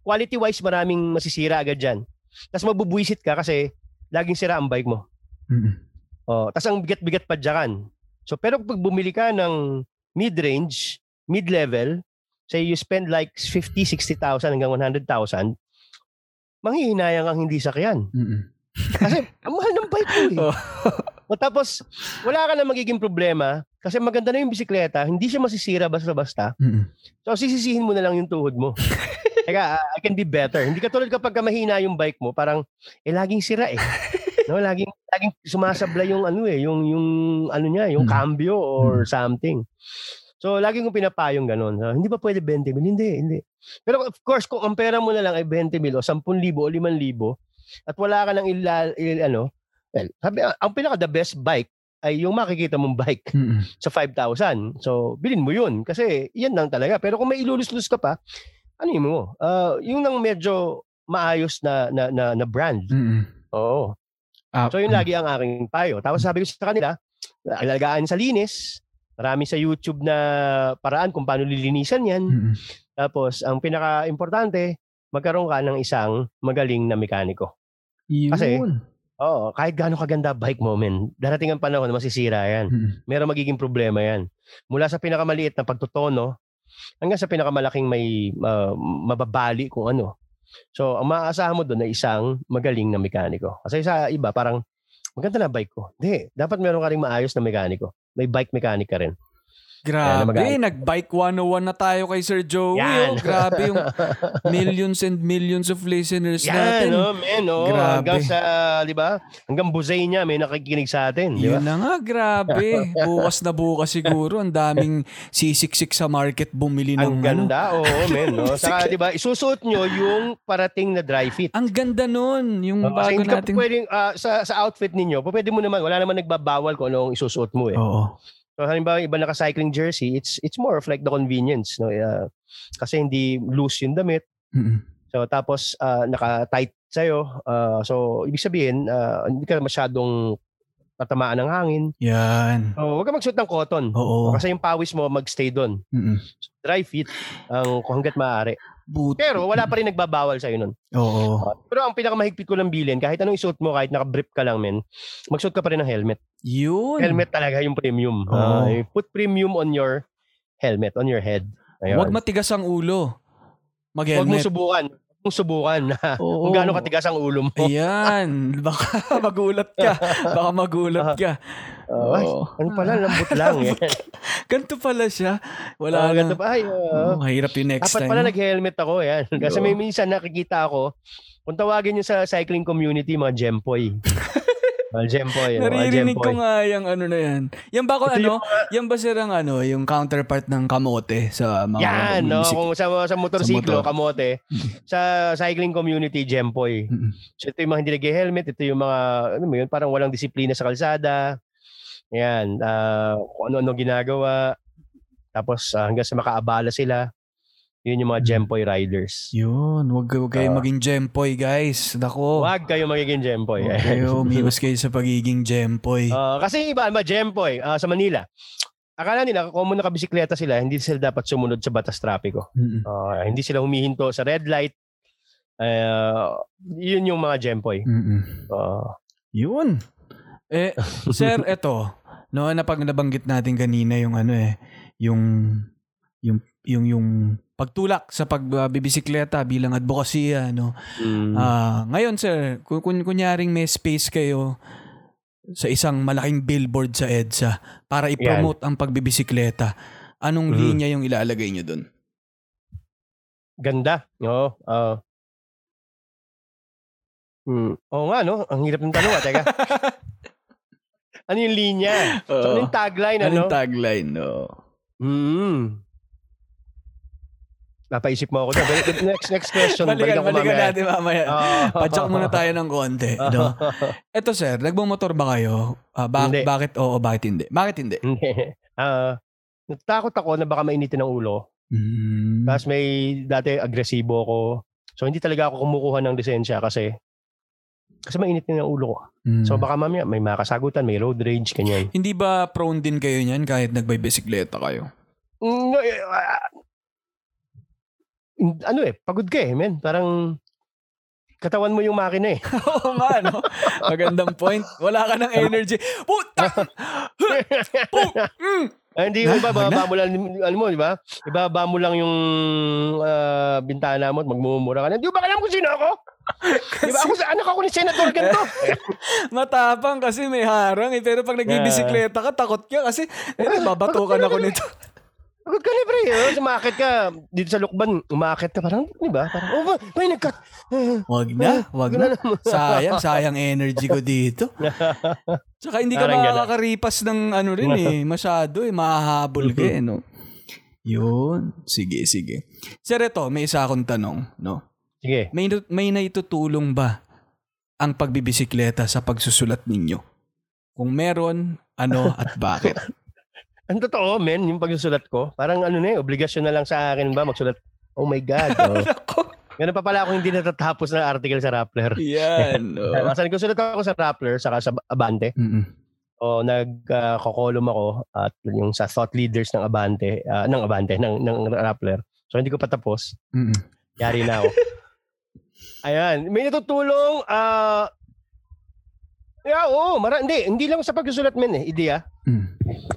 Quality-wise, maraming masisira agad dyan. Tapos mabubwisit ka kasi laging sira ang bike mo. Mm. Oh, tas ang bigat-bigat pa dyan. So pero pag bumili ka ng mid-range, mid-level, say you spend like 50, 60,000 hanggang 100,000, manghihinayang ang hindi sakyan. Mm. Kasi ang mahal ng bike mo eh. Oh. O tapos, wala ka na magiging problema kasi maganda na yung bisikleta, hindi siya masisira basta-basta. Mm. So sisisihin mo na lang yung tuhod mo. Teka, ah, I can be better. Hindi katulad kapag ka mahina yung bike mo, parang eh laging sira eh. No, laging laging sumasablay yung ano eh, yung yung ano niya, yung Hmm. cambio or something. So lagi kong pinapayong ganun. So, hindi ba pwede 20 mil? Hindi, hindi. Pero of course, kung ang pera mo na lang ay 20 mil o 10,000 o 5,000 at wala ka nang ila, il, ano, well, sabi, ang- ang pinaka the best bike ay yung makikita mong bike Mm. sa 5,000. So, bilhin mo yun. Kasi yan lang talaga. Pero kung may ilulus-lus ka pa, ano yun mo? Uh, yung nang medyo maayos na, na, na, na brand. Mm. Oo. Ah, So, yun lagi ang aking payo. Tapos sabi ko sa kanila, alagaan sa linis. Marami sa YouTube na paraan kung paano lilinisan yan. Mm. Tapos, ang pinaka-importante, magkaroon ka ng isang magaling na mekaniko. Yun. Kasi- Oo, kahit gaano kaganda bike mo, men, darating ang panahon na masisira yan Mm. meron magiging problema yan. Mula sa pinakamaliit na pagtutono hanggang sa pinakamalaking may uh, mababali kung ano. So, ang maaasahan mo doon ay isang magaling na mekaniko. Kasi sa iba, parang, maganda na bike ko. Hindi, dapat meron ka rin maayos na mekaniko. May bike mechanic ka rin. Grabe, na nag-bike 101 na tayo kay Sir Joey. Yan. Oh. Grabe yung millions and millions of listeners Yan, natin. no, men, no. Grabe. Hanggang sa, di ba? Hanggang buzay niya, may nakikinig sa atin, di ba? Yun na nga, grabe. Bukas na bukas siguro. Ang daming sisiksik sa market bumili ng Ang ano. ganda, oo, men, no. Saka, di ba, isusuot nyo yung parating na dry fit. Ang ganda nun. Yung kasi bago natin. pwedeng, ah, sa, sa outfit ninyo, pwede mo naman, wala naman nagbabawal kung anong isusuot mo eh. Oo. So halimbawa iba naka-cycling jersey, it's it's more of like the convenience, no? Uh, kasi hindi loose yung damit. Mm-mm. So tapos ah, naka-tight sa'yo. Ah, so ibig sabihin, ah, hindi ka masyadong tatamaan ng hangin. Yan. So huwag ka magsuot ng cotton. Oo. Kasi yung pawis mo magstay doon. Mm-mm. Dry fit ang kung hanggat maaari. But, Pero wala pa rin nagbabawal sa'yo nun. Oo. Ah, pero ang pinakamahigpit ko lang bilin, kahit anong isuot mo, kahit naka-brief ka lang, men, magsuot ka pa rin ng helmet. Yun. helmet talaga yung premium. Oo. Uh, put premium on your helmet on your head. Ayun. Huwag matigas ang ulo. Mag-helmet. Huwag mong subukan na Oo. kung gaano katigas ang ulo mo. Ayan. Baka magulat ka. Baka magulat ka. Oh, ay, ano pala, lambot lang eh. Ganito pala siya. Wala Oh, na. ganito pa. Ay, oo. Oh, hirap yung next Dapat time. pala nag-helmet ako, yan. Kasi may minsan nakikita ako, kung tawagin nyo sa cycling community, mga Gempoy. ano, mga Naririnig ko nga yung ano na yan. Yan ba ko ano? Yan ba sir ang ano, yung counterpart ng kamote sa mga Yan, no? music? Kung sa, sa motorsiklo, motor. kamote. sa cycling community, Gempoy. Mm-mm. So ito yung mga hindi nag-helmet, ito yung mga, ano mo yun, parang walang disiplina sa kalsada. Yan, kung ano-ano ginagawa. Tapos ah, hanggang sa makaabala sila. Yun yung mga. Gempoy riders. Yun, wag, wag kayo Ah. maging gempoy guys. Nako. Huwag kayo magiging Gempoy. Huwag kayo, umiwas kayo sa pagiging gempoy. Ah, kasi iba, mga Gempoy, ah, sa Manila. Akala nila, kung mo nakabisikleta sila, hindi sila dapat sumunod sa batas trapiko. Mm-mm. Ah, hindi sila humihinto sa red light. Ah, yun yung mga Gempoy. Mm-mm. Ah, Yun. Eh, sir, eto. No, napag nabanggit natin kanina yung ano eh, yung yung yung yung pagtulak sa pagbibisikleta bilang advokasya, no. mm, Ah, ngayon sir, kung, kung kunyaring may space kayo sa isang malaking billboard sa EDSA para i-promote ang pagbibisikleta, anong Mhm. linya yung ilalagay nyo doon? ganda. Oo. ah. Hmm. Oo nga, no? Ang hirap ng tanong, ah. Teka. ano yung linya? So, ano yung tagline, ano? Anong tagline, no? Hmm. Napaisip mo ako Next, next question. Balikan, balikan mamaya. natin mamaya. Ah. Padyak muna tayo ng konti. No? Eto sir, nagmumotor ba kayo? Ah, ba- Hindi. bakit oo, bakit hindi? Bakit hindi? Hindi. Ah, natatakot ako na baka mainitin ng ulo. Mm. Tapos may dati agresibo ako. So hindi talaga ako kumukuha ng lisensya kasi kasi mainit na ng ulo ko. Mm. So baka mamaya may makasagutan, may road rage, kanyan. hindi ba prone din kayo niyan kahit nagbibisikleta kayo? Mm, eh, ano eh, pagod ka eh, men. Parang katawan mo yung makina eh. Oo nga, no? Magandang point. Wala ka ng energy. Puta! Pu- mm. Ah, hindi, Ha? iba, bababa mo lang, alam mo, di ba? Ibaba mo lang yung ah, bintana mo at magmumura ka na. Di ba alam kung sino ako? Di ba ako sa anak ako ni Senator ganito? Matapang kasi may harang eh. Pero pag nagbibisikleta ka, takot ka kasi eh, babatukan ako nito. Pagod ka na, pre. Oh, sumakit ka. Dito sa lukban, umakit ka. Parang, di ba? Parang, oh, may nagkat. Wag na, wag na. Sayang, sayang energy ko dito. Tsaka hindi ka makakaripas ng ano rin eh. Masyado eh. Mahahabol ka eh, no? Yun. Sige, sige. Sir, ito, may isa akong tanong, no? Sige. May, may naitutulong ba ang pagbibisikleta sa pagsusulat ninyo? Kung meron, ano at bakit? Ang totoo, men, yung pagsusulat ko, parang ano na eh, obligasyon na lang sa akin ba magsulat. Oh my God. Oh. Ganun pa pala ako hindi natatapos ng article sa Rappler. Yan. Oh. Kasi nagsusulat ako sa Rappler, saka sa Abante. Mm-mm. O nag-kokolum ako at yung sa thought leaders ng Abante, ah, ng Abante, ng, ng Rappler. So hindi ko pa tapos. Mm-mm. Yari na ako. Ayan. May natutulong. ah yeah, oo. Mara, hindi. Hindi lang sa pagsusulat, men eh. Ideya. Mm.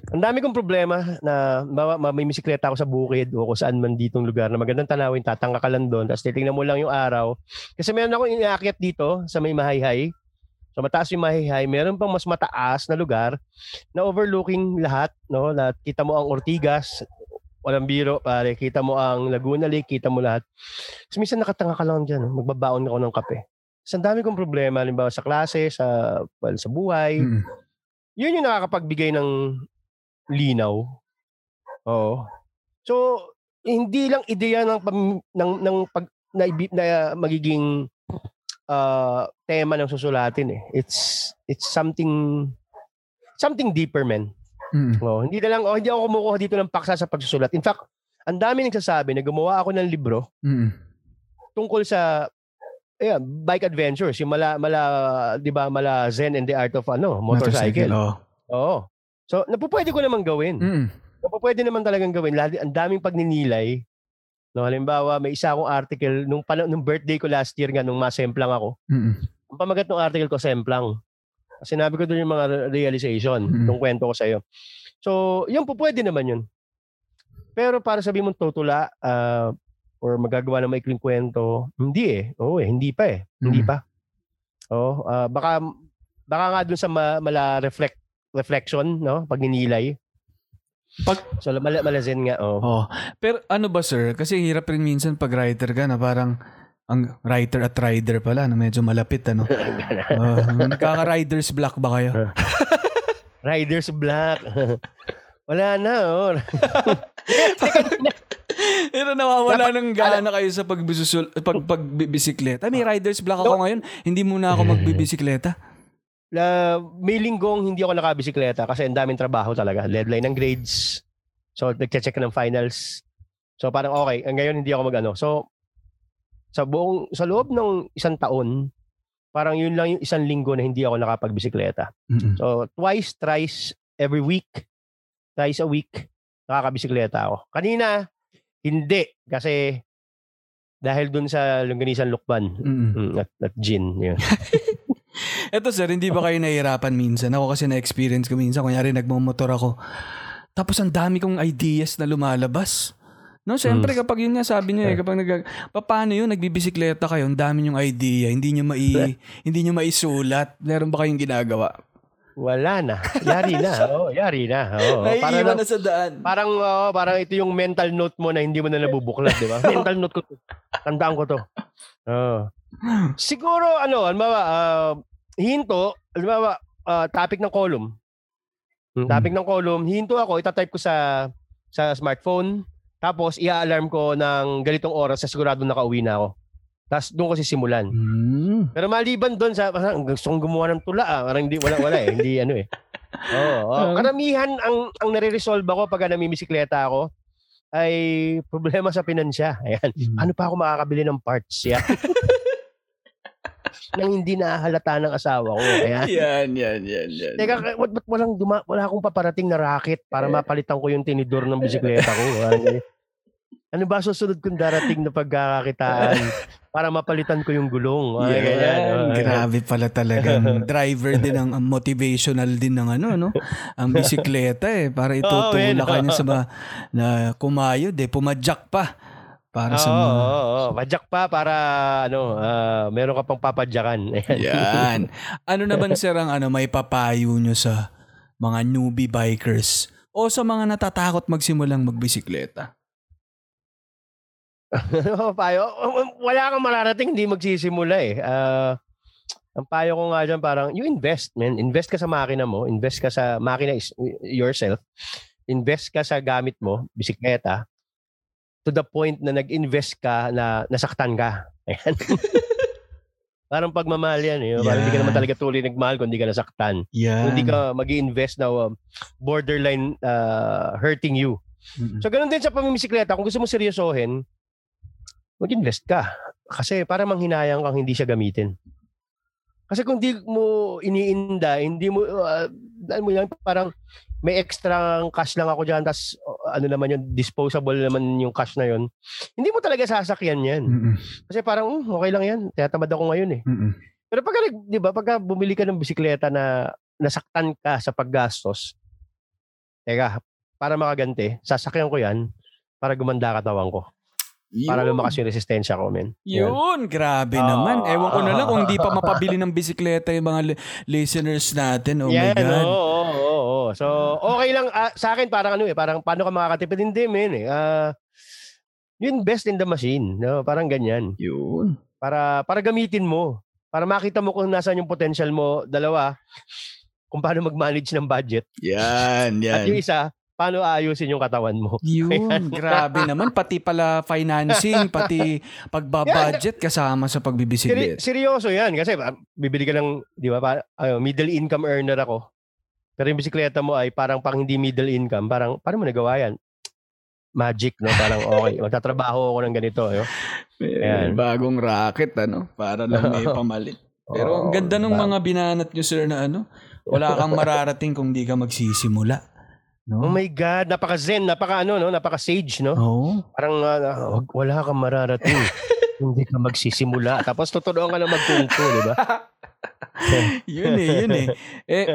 Ang dami kong problema na bawa, ma- may bisikleta ako sa bukid o kung saan man ditong lugar na magandang tanawin, tatangka ka lang doon, tapos titingnan mo lang yung araw. Kasi meron akong inaakyat dito sa may mahayhay. So mataas yung mahayhay, meron pang mas mataas na lugar na overlooking lahat, no? Na kita mo ang Ortigas, walang biro, pare. Kita mo ang Laguna Lake, kita mo lahat. Kasi minsan nakatanga ka lang dyan, magbabaon ako ng kape. Ang dami kong problema, halimbawa sa klase, sa, well, sa buhay, Mm. yun yung nakakapagbigay ng linaw. Oo. So, hindi lang ideya ng ng ng pag na, na magiging ah, tema ng susulatin eh. It's it's something something deeper, man. Mm. Oh, hindi na lang oh, hindi ako kumukuha dito ng paksa sa pagsusulat. In fact, ang dami nagsasabi na gumawa ako ng libro Mm. tungkol sa ayan, bike adventures, yung mala mala 'di ba, mala Zen and the art of ano, motorcycle. Oh. Oo. So, napupwede ko naman gawin. Mm. Napupwede naman talagang gawin. Lalo, ang daming pagninilay. No, halimbawa, may isa akong article nung, pala, nung birthday ko last year nga, nung masemplang ako. Mm. Ang pamagat ng article ko, semplang. Sinabi ko doon yung mga realization, Mm. nung kwento ko sa'yo. So, yun po, pwede naman yun. Pero para sabihin mong tutula ah, or magagawa ng maikling kwento, hindi eh. Oo eh, hindi pa eh. Hindi Mm. pa. Oo, ah, baka baka nga dun sa ma- mala reflect reflection, no? Pag ninilay. Pag- so mala, malazen nga, oh. Oh. Pero ano ba sir? Kasi hirap rin minsan pag writer ka na parang ang writer at rider pala na medyo malapit ano. Oh, Nagkaka-writer's block ba kayo? Riders Black. Wala na, oh. Pero nawawala ng gana kayo sa pagbisul pag pagbibisikleta. May rider's block ako ngayon. Hindi muna ako magbibisikleta. La, may linggong hindi ako nakabisikleta kasi ang daming trabaho talaga. Deadline ng grades. So, nagche-check ng finals. So, parang okay. Ngayon, hindi ako mag-ano. So, sa buong, sa loob ng isang taon, parang yun lang yung isang linggo na hindi ako nakapagbisikleta. Mm-mm. So, twice, thrice, every week, thrice a week, nakakabisikleta ako. Kanina, hindi. Kasi, dahil dun sa Longganisan Lukban, Mm-mm. mm, at, at gin, yun. Eto sir, hindi ba kayo nahihirapan minsan? Ako kasi na-experience ko minsan. Kunyari, nagmamotor ako. Tapos ang dami kong ideas na lumalabas. No, syempre kapag yun nga sabi niyo eh, kapag nag paano yun nagbibisikleta kayo, ang dami yung idea, hindi niyo mai hindi niyo maisulat. Meron ba kayong ginagawa? Wala na. Yari na. Oh, yari na. Oh, para Naiiwan lang, na sa daan. parang oh, parang ito yung mental note mo na hindi mo na nabubuklat, di ba? mental note ko. to. Tandaan ko to. Oh. Siguro ano, halimbawa, uh, hinto, halimbawa, ah, topic ng column. Hmm, topic ng column, hinto ako, itatype ko sa sa smartphone, tapos i-alarm ko ng ganitong oras sa sigurado nakauwi na ako. Tapos doon ko sisimulan. Hmm. Pero maliban doon sa parang gusto kong gumawa ng tula ah. Parang hindi wala wala eh. hindi ano eh. Oo. Oh, Karamihan ang ang nare-resolve ako pag namimisikleta ako ay problema sa pinansya. Ayan. Ano pa ako makakabili ng parts? Yan. nang hindi nahalata ng asawa ko. Ayan. Yan, yan, yan, yan. Teka, ba't, ba't walang duma, wala akong paparating na racket para mapalitan ko yung tinidor ng bisikleta ko? Ano ba susunod kong darating na pagkakakitaan para mapalitan ko yung gulong? Ay, ganyan. Yan, Oh, grabe pala talagang driver din ang ang motivational din ng ano no ang bisikleta eh para itutulak ka niya sa ma, na kumayod eh pumadyak pa para sa Oo, mga oo, oo. Padyak pa para ano, ah, meron ka pang papadyakan. Yan ano naman sir ang ano may papayo nyo sa mga newbie bikers o sa mga natatakot magsimulang magbisikleta Ano payo? Wala kang mararating, hindi magsisimula eh. Ah, ang payo ko nga dyan, parang, you invest, man. Invest ka sa makina mo. Invest ka sa makina is yourself. Invest ka sa gamit mo, bisikleta, to the point na nag-invest ka na nasaktan ka. Ayan. parang pagmamahal yan. Eh. Parang hindi ka naman talaga tuloy nagmahal kung hindi ka nasaktan. yan Kung hindi ka mag invest na um, borderline ah, hurting you. Mm-mm. So, ganun din sa pamimisikleta. Kung gusto mo seryosohin, mag-invest ka. Kasi para manghinayang kang hindi siya gamitin. Kasi kung di mo iniinda, hindi mo, uh, dahil mo yan, parang may extra cash lang ako dyan, tas uh, ano naman yun, disposable naman yung cash na yun. Hindi mo talaga sasakyan yan. Mm-mm. Kasi parang, "Hmm, okay lang yan. Tinatamad ako ngayon eh. Mm-mm. Pero pagka, di ba, pagka bumili ka ng bisikleta na nasaktan ka sa paggastos, teka, para makaganti, sasakyan ko yan para gumanda katawan ko. Para Yun. lumakas yung resistensya ko, men. Yan. Yun, grabe naman. Ewan ko na lang kung hindi pa mapabili ng bisikleta yung mga li- listeners natin. Oh my Yan, God. oo, oo, oo. So, okay lang. ah, sa akin, parang ano eh, parang paano ka makakatipid? Hindi, men eh. Ah, you invest in the machine. No? Parang ganyan. Yun. Para, para gamitin mo. Para makita mo kung nasaan yung potential mo. Dalawa, kung paano mag-manage ng budget. Yan, At yung yan. isa, paano aayusin yung katawan mo. Yun, grabe naman. Pati pala financing, pati pagbabudget kasama sa Seri- pagbibisikleta. seryoso yan. Kasi ah, bibili ka ng, di ba, pa, ano, middle income earner ako. Pero yung bisikleta mo ay parang pang hindi middle income. Parang, paano mo nagawa yan? Magic, no? Parang, okay, magtatrabaho ako ng ganito. Yo. Ayan. Bagong racket, ano? Para lang may pamalit. Pero ang ganda ng mga binanat nyo, sir, na ano? Wala kang mararating kung di ka magsisimula. No? Oh my God, napaka-zen, napaka ano, no? Napaka-sage, no? Oo. Parang wag- wala kang mararating. hindi ka magsisimula. Tapos tuturuan ka na magkungko, di ba? yun eh, yun eh. Eh,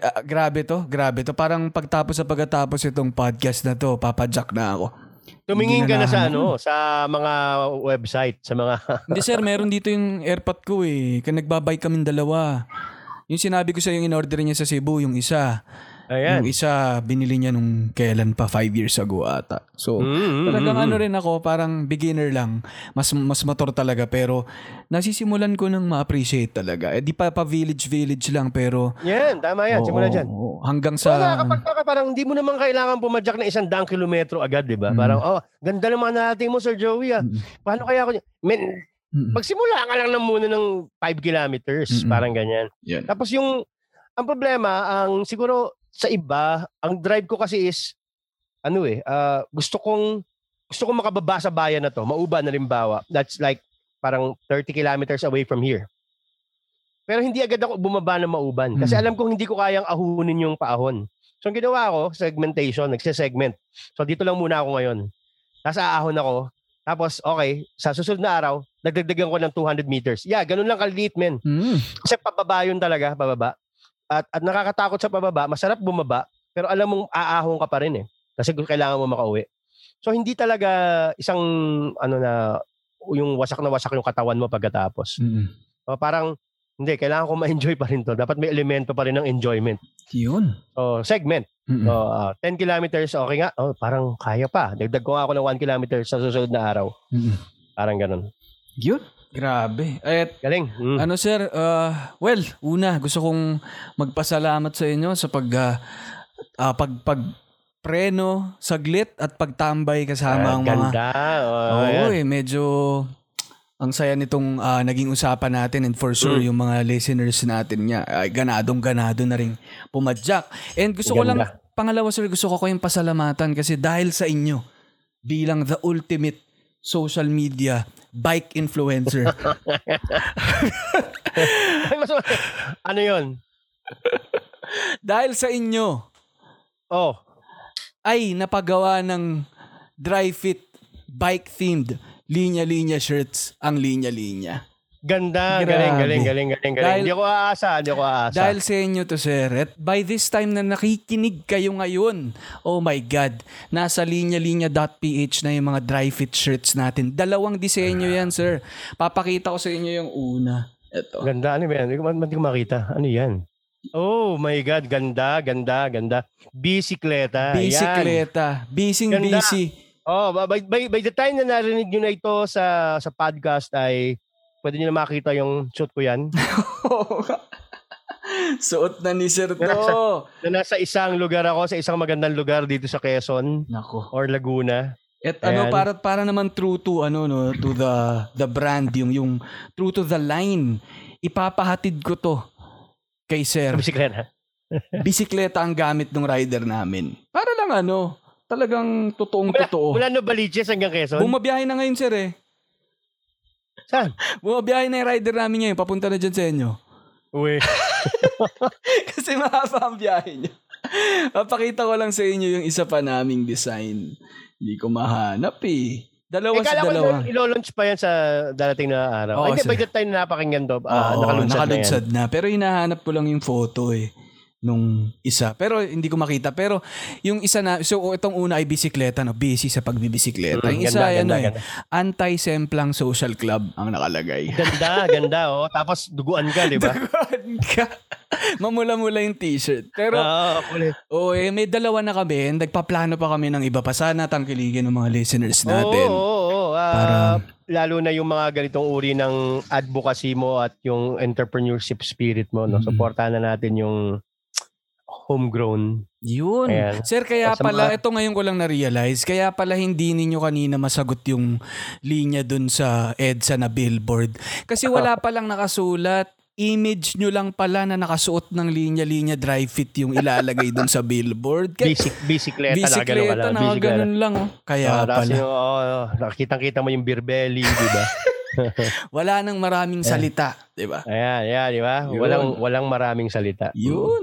ah, grabe to, grabe to. Parang pagtapos sa pagkatapos itong podcast na to, papadyak na ako. Tumingin ka na sa ano, sa mga website, sa mga Hindi sir, meron dito yung airpot ko eh. Kaya nagbabay kami dalawa. Yung sinabi ko sa yung in-order niya sa Cebu, yung isa. Ayan. Yung isa, binili niya nung kailan pa, five years ago ata. So, Mm, mm, talagang mm, ano rin ako, parang beginner lang. Mas mas motor talaga. Pero, nasisimulan ko nang ma-appreciate talaga. Eh, di pa pa village-village lang, pero... Yan, tama yan. Simula oo, dyan. oo, hanggang sa... nakakapagtaka parang hindi mo naman kailangan pumadyak na isang daang kilometro agad, di ba? Mm. Parang, oh, ganda naman natin mo, Sir Joey. Ah. Mm. Paano kaya ako? Men, magsimula ka lang na muna ng 5 kilometers, Mm-mm. parang ganyan. Yan. Tapos yung, ang problema, ang siguro sa iba, ang drive ko kasi is, ano eh, ah, gusto kong, gusto kong makababa sa bayan na to, mauba na limbawa. That's like, parang 30 kilometers away from here. Pero hindi agad ako bumaba na mauban. Kasi Mm. alam kong hindi ko kayang ahunin yung paahon. So ang ginawa ko, segmentation, nagse-segment. So dito lang muna ako ngayon. Tapos aahon ako. Tapos, okay, sa susunod na araw, nagdagdagan ko ng 200 meters. Yeah, ganun lang kaliliit, men. Mm. Kasi pababa yun talaga, pababa. At, at nakakatakot sa pababa, masarap bumaba, pero alam mong aahon ka pa rin eh. Kasi kailangan mo makauwi. So hindi talaga isang ano na yung wasak na wasak yung katawan mo pagkatapos. Mm. O, parang hindi, kailangan ko ma-enjoy pa rin to. Dapat may elemento pa rin ng enjoyment. Yun. So, segment. Mm-mm. So, ah, 10 kilometers, okay nga. Oh, parang kaya pa. Dagdag ko nga ako ng 1 kilometer sa susunod na araw. Mm-mm. Parang ganun. Yun. Grabe. At Galing. Mm. Ano sir, uh, well, una gusto kong magpasalamat sa inyo sa pag uh, uh, pag pag preno, saglit at pagtambay kasama Ah, ang mga ganda. Oh, yan. eh, medyo ang saya nitong ah, naging usapan natin and for sure Mm. yung mga listeners natin niya ay ganadong ganado na rin pumadyak. And gusto ko lang Ganda. pangalawa sir, gusto ko kayong pasalamatan kasi dahil sa inyo bilang the ultimate social media bike influencer. Ano yun? dahil sa inyo Oh, ay napagawa ng dry fit bike themed linya-linya shirts ang linya-linya. Ganda. Grabe. Galing, galing, galing, galing, galing. Dahil- hindi ako aasa, hindi ako aasa. Dahil sa inyo to sir, at by this time na nakikinig kayo ngayon, oh my God, nasa linya-linya.ph na yung mga dry fit shirts natin. Dalawang disenyo yan sir. Papakita ko sa inyo yung una. Ito. Ganda, ano ba yan? Hindi ko, makita. Ano yan? Oh my God, ganda, ganda, ganda. Bisikleta. Ayan. Bisikleta. Bising Ganda. busy. Oh, by, by, by the time na narinig nyo na ito sa sa podcast ay pwede nyo na makita yung shoot ko yan. Suot na ni sir to. na nasa isang lugar ako, sa isang magandang lugar dito sa Quezon Nako. or Laguna. At ano para para naman true to ano no to the the brand yung yung true to the line. Ipapahatid ko to kay sir. Bisikleta. Bisikleta ang gamit ng rider namin. Para lang ano, talagang totoong Mula, totoo. mula Novaliches hanggang Quezon. Bumabiyahe na ngayon sir eh. Saan? Bumabiyahe na yung rider namin ngayon. Papunta na dyan sa inyo. Uwi. Kasi mahaba ang biyahe niya. Papakita ko lang sa inyo yung isa pa naming design. Hindi ko mahanap eh. Dalawa Eh, sa kala ko dalawa. ilo- ilo-launch pa yan sa darating na araw. Oo, Ay, hindi, sir. by the time na napakinggan to, Oo, ah, nakalunsad, nakalunsad na na, Pero hinahanap ko lang yung photo eh nung isa. Pero hindi ko makita. Pero yung isa na, so itong una ay bisikleta, no? Busy sa pagbibisikleta. Mm, yung isa ganda, ano ganda, eh, ganda. anti-semplang social club ang nakalagay. Ganda, ganda, oh. Tapos duguan ka, di ba? Mamula-mula yung t-shirt. Pero, kulit. oh, eh, may dalawa na kami. Nagpaplano pa kami ng iba pa. Sana tangkiligin ng mga listeners natin. Oo, oo, oo. Ah, Para- lalo na yung mga ganitong uri ng advocacy mo at yung entrepreneurship spirit mo, no? Mm. Suportahan na natin yung homegrown. Yun. Ayan. Sir, kaya sa pala, mga- ito ngayon ko lang na-realize, kaya pala hindi ninyo kanina masagot yung linya dun sa EDSA na billboard. Kasi wala palang nakasulat. Image nyo lang pala na nakasuot ng linya-linya dry fit yung ilalagay dun sa billboard. Kaya, Basic, bisikleta, bisikleta, lang. na ganun lang. Oh. Kaya tapos pala. yung, oh, oh, nakikita-kita mo yung beer belly, di ba? Wala nang maraming salita. di ba? Ayan, ayan, di ba? Walang, walang maraming salita. Yun.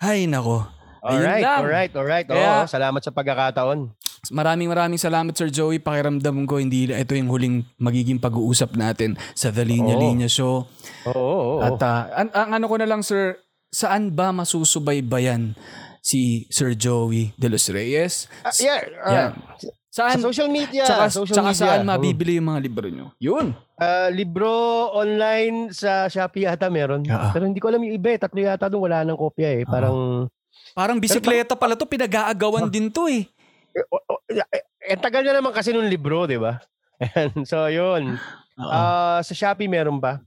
Ay, nako. Alright, alright, alright. Oo, Kaya- salamat sa pagkakataon. Maraming maraming salamat Sir Joey. Pakiramdam ko hindi ito yung huling magiging pag-uusap natin sa The Linya Oo. Linya Show. Oo, oo, oo. At ah, an- ang ano ko na lang sir, saan ba masusubaybayan si Sir Joey De Los Reyes? Ah, yeah, ah, Yan. sa Saan? social media. Tsaka, social tsaka media. saan Oo. mabibili yung mga libro nyo? Yun. Ah, libro online sa Shopee ata meron. Oo. Pero hindi ko alam yung iba eh. Tatlo yata doon wala nang kopya eh. Parang, Parang bisikleta pala to, pinag-aagawan din to eh. eh, o- eh, eh, tagal na naman kasi nung libro, di ba? Ayan, so yun. Oo. Ah, sa Shopee meron ba?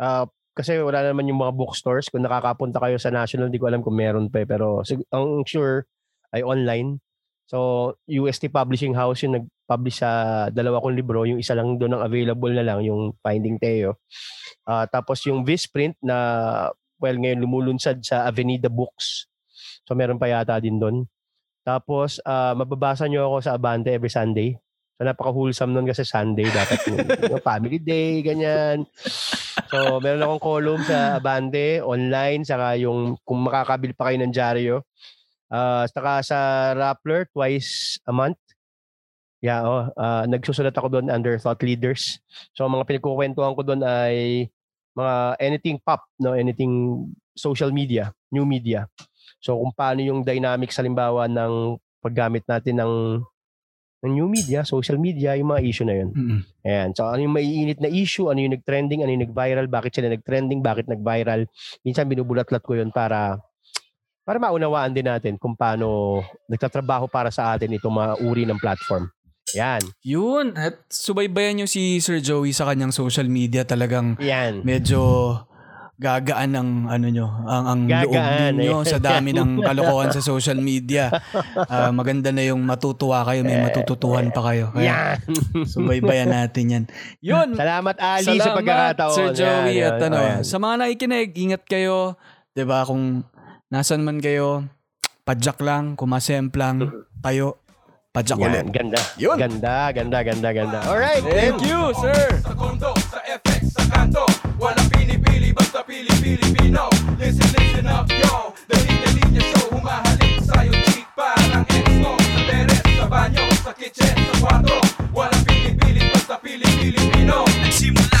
Ah, kasi wala naman yung mga bookstores. Kung nakakapunta kayo sa National, hindi ko alam kung meron pa eh. Pero sig- ang sure ay online. So, UST Publishing House yung nag-publish sa dalawa kong libro. Yung isa lang doon ang available na lang, yung Finding Teo. Ah, tapos yung Visprint na, well, ngayon lumulunsad sa Avenida Books. So, meron pa yata din doon. Tapos, ah, mababasa nyo ako sa Abante every Sunday. So, napaka-wholesome nun kasi Sunday. Dapat yung, yung family day, ganyan. So, meron akong column sa Abante, online, saka yung kung makakabil pa kayo ng dyaryo. Ah, saka sa Rappler, twice a month. Yeah, oh, ah, nagsusulat ako doon under thought leaders. So, mga pinagkukwentuhan ko doon ay mga anything pop, no? anything social media, new media. So, kung paano yung dynamics halimbawa ng paggamit natin ng ng new media, social media, yung mga issue na yun. Mm-mm. Ayan. So, ano yung maiinit na issue? Ano yung nag-trending? Ano yung nag-viral? Bakit sila nag-trending? Bakit nag-viral? Minsan binubulat-lat ko yun para para maunawaan din natin kung paano nagtatrabaho para sa atin itong mga uri ng platform. Yan. Yun. At subaybayan nyo si Sir Joey sa kanyang social media. Talagang Yan. medyo gagaan ang ano nyo, ang, ang loob Gagaan, ninyo eh. sa dami ng kalokohan sa social media. Ah, maganda na yung matutuwa kayo, may matututuhan pa kayo. Kaya Yan. subaybayan natin yan. Yun. Salamat Ali sa pagkakataon. Sir Joey. Yan, at yan. ano, Ayan. sa mga nakikinig, ingat kayo. 'Di ba Kung nasan man kayo, padyak lang, kumasemp lang, tayo, Padyak ulit. Ganda. Yun. Ganda, ganda, ganda, ganda. Alright. Thank you, sir. Sa kondo, sa FX, sa kanto. Wala pinipili, basta pili Pilipino. Listen, listen up, yo. Dali, dali niya show. Humahalik sa'yo, cheat. Parang exo. Sa teres, sa banyo, sa kitchen, sa kwarto. Wala pinipili, basta pili Pilipino. Nagsimula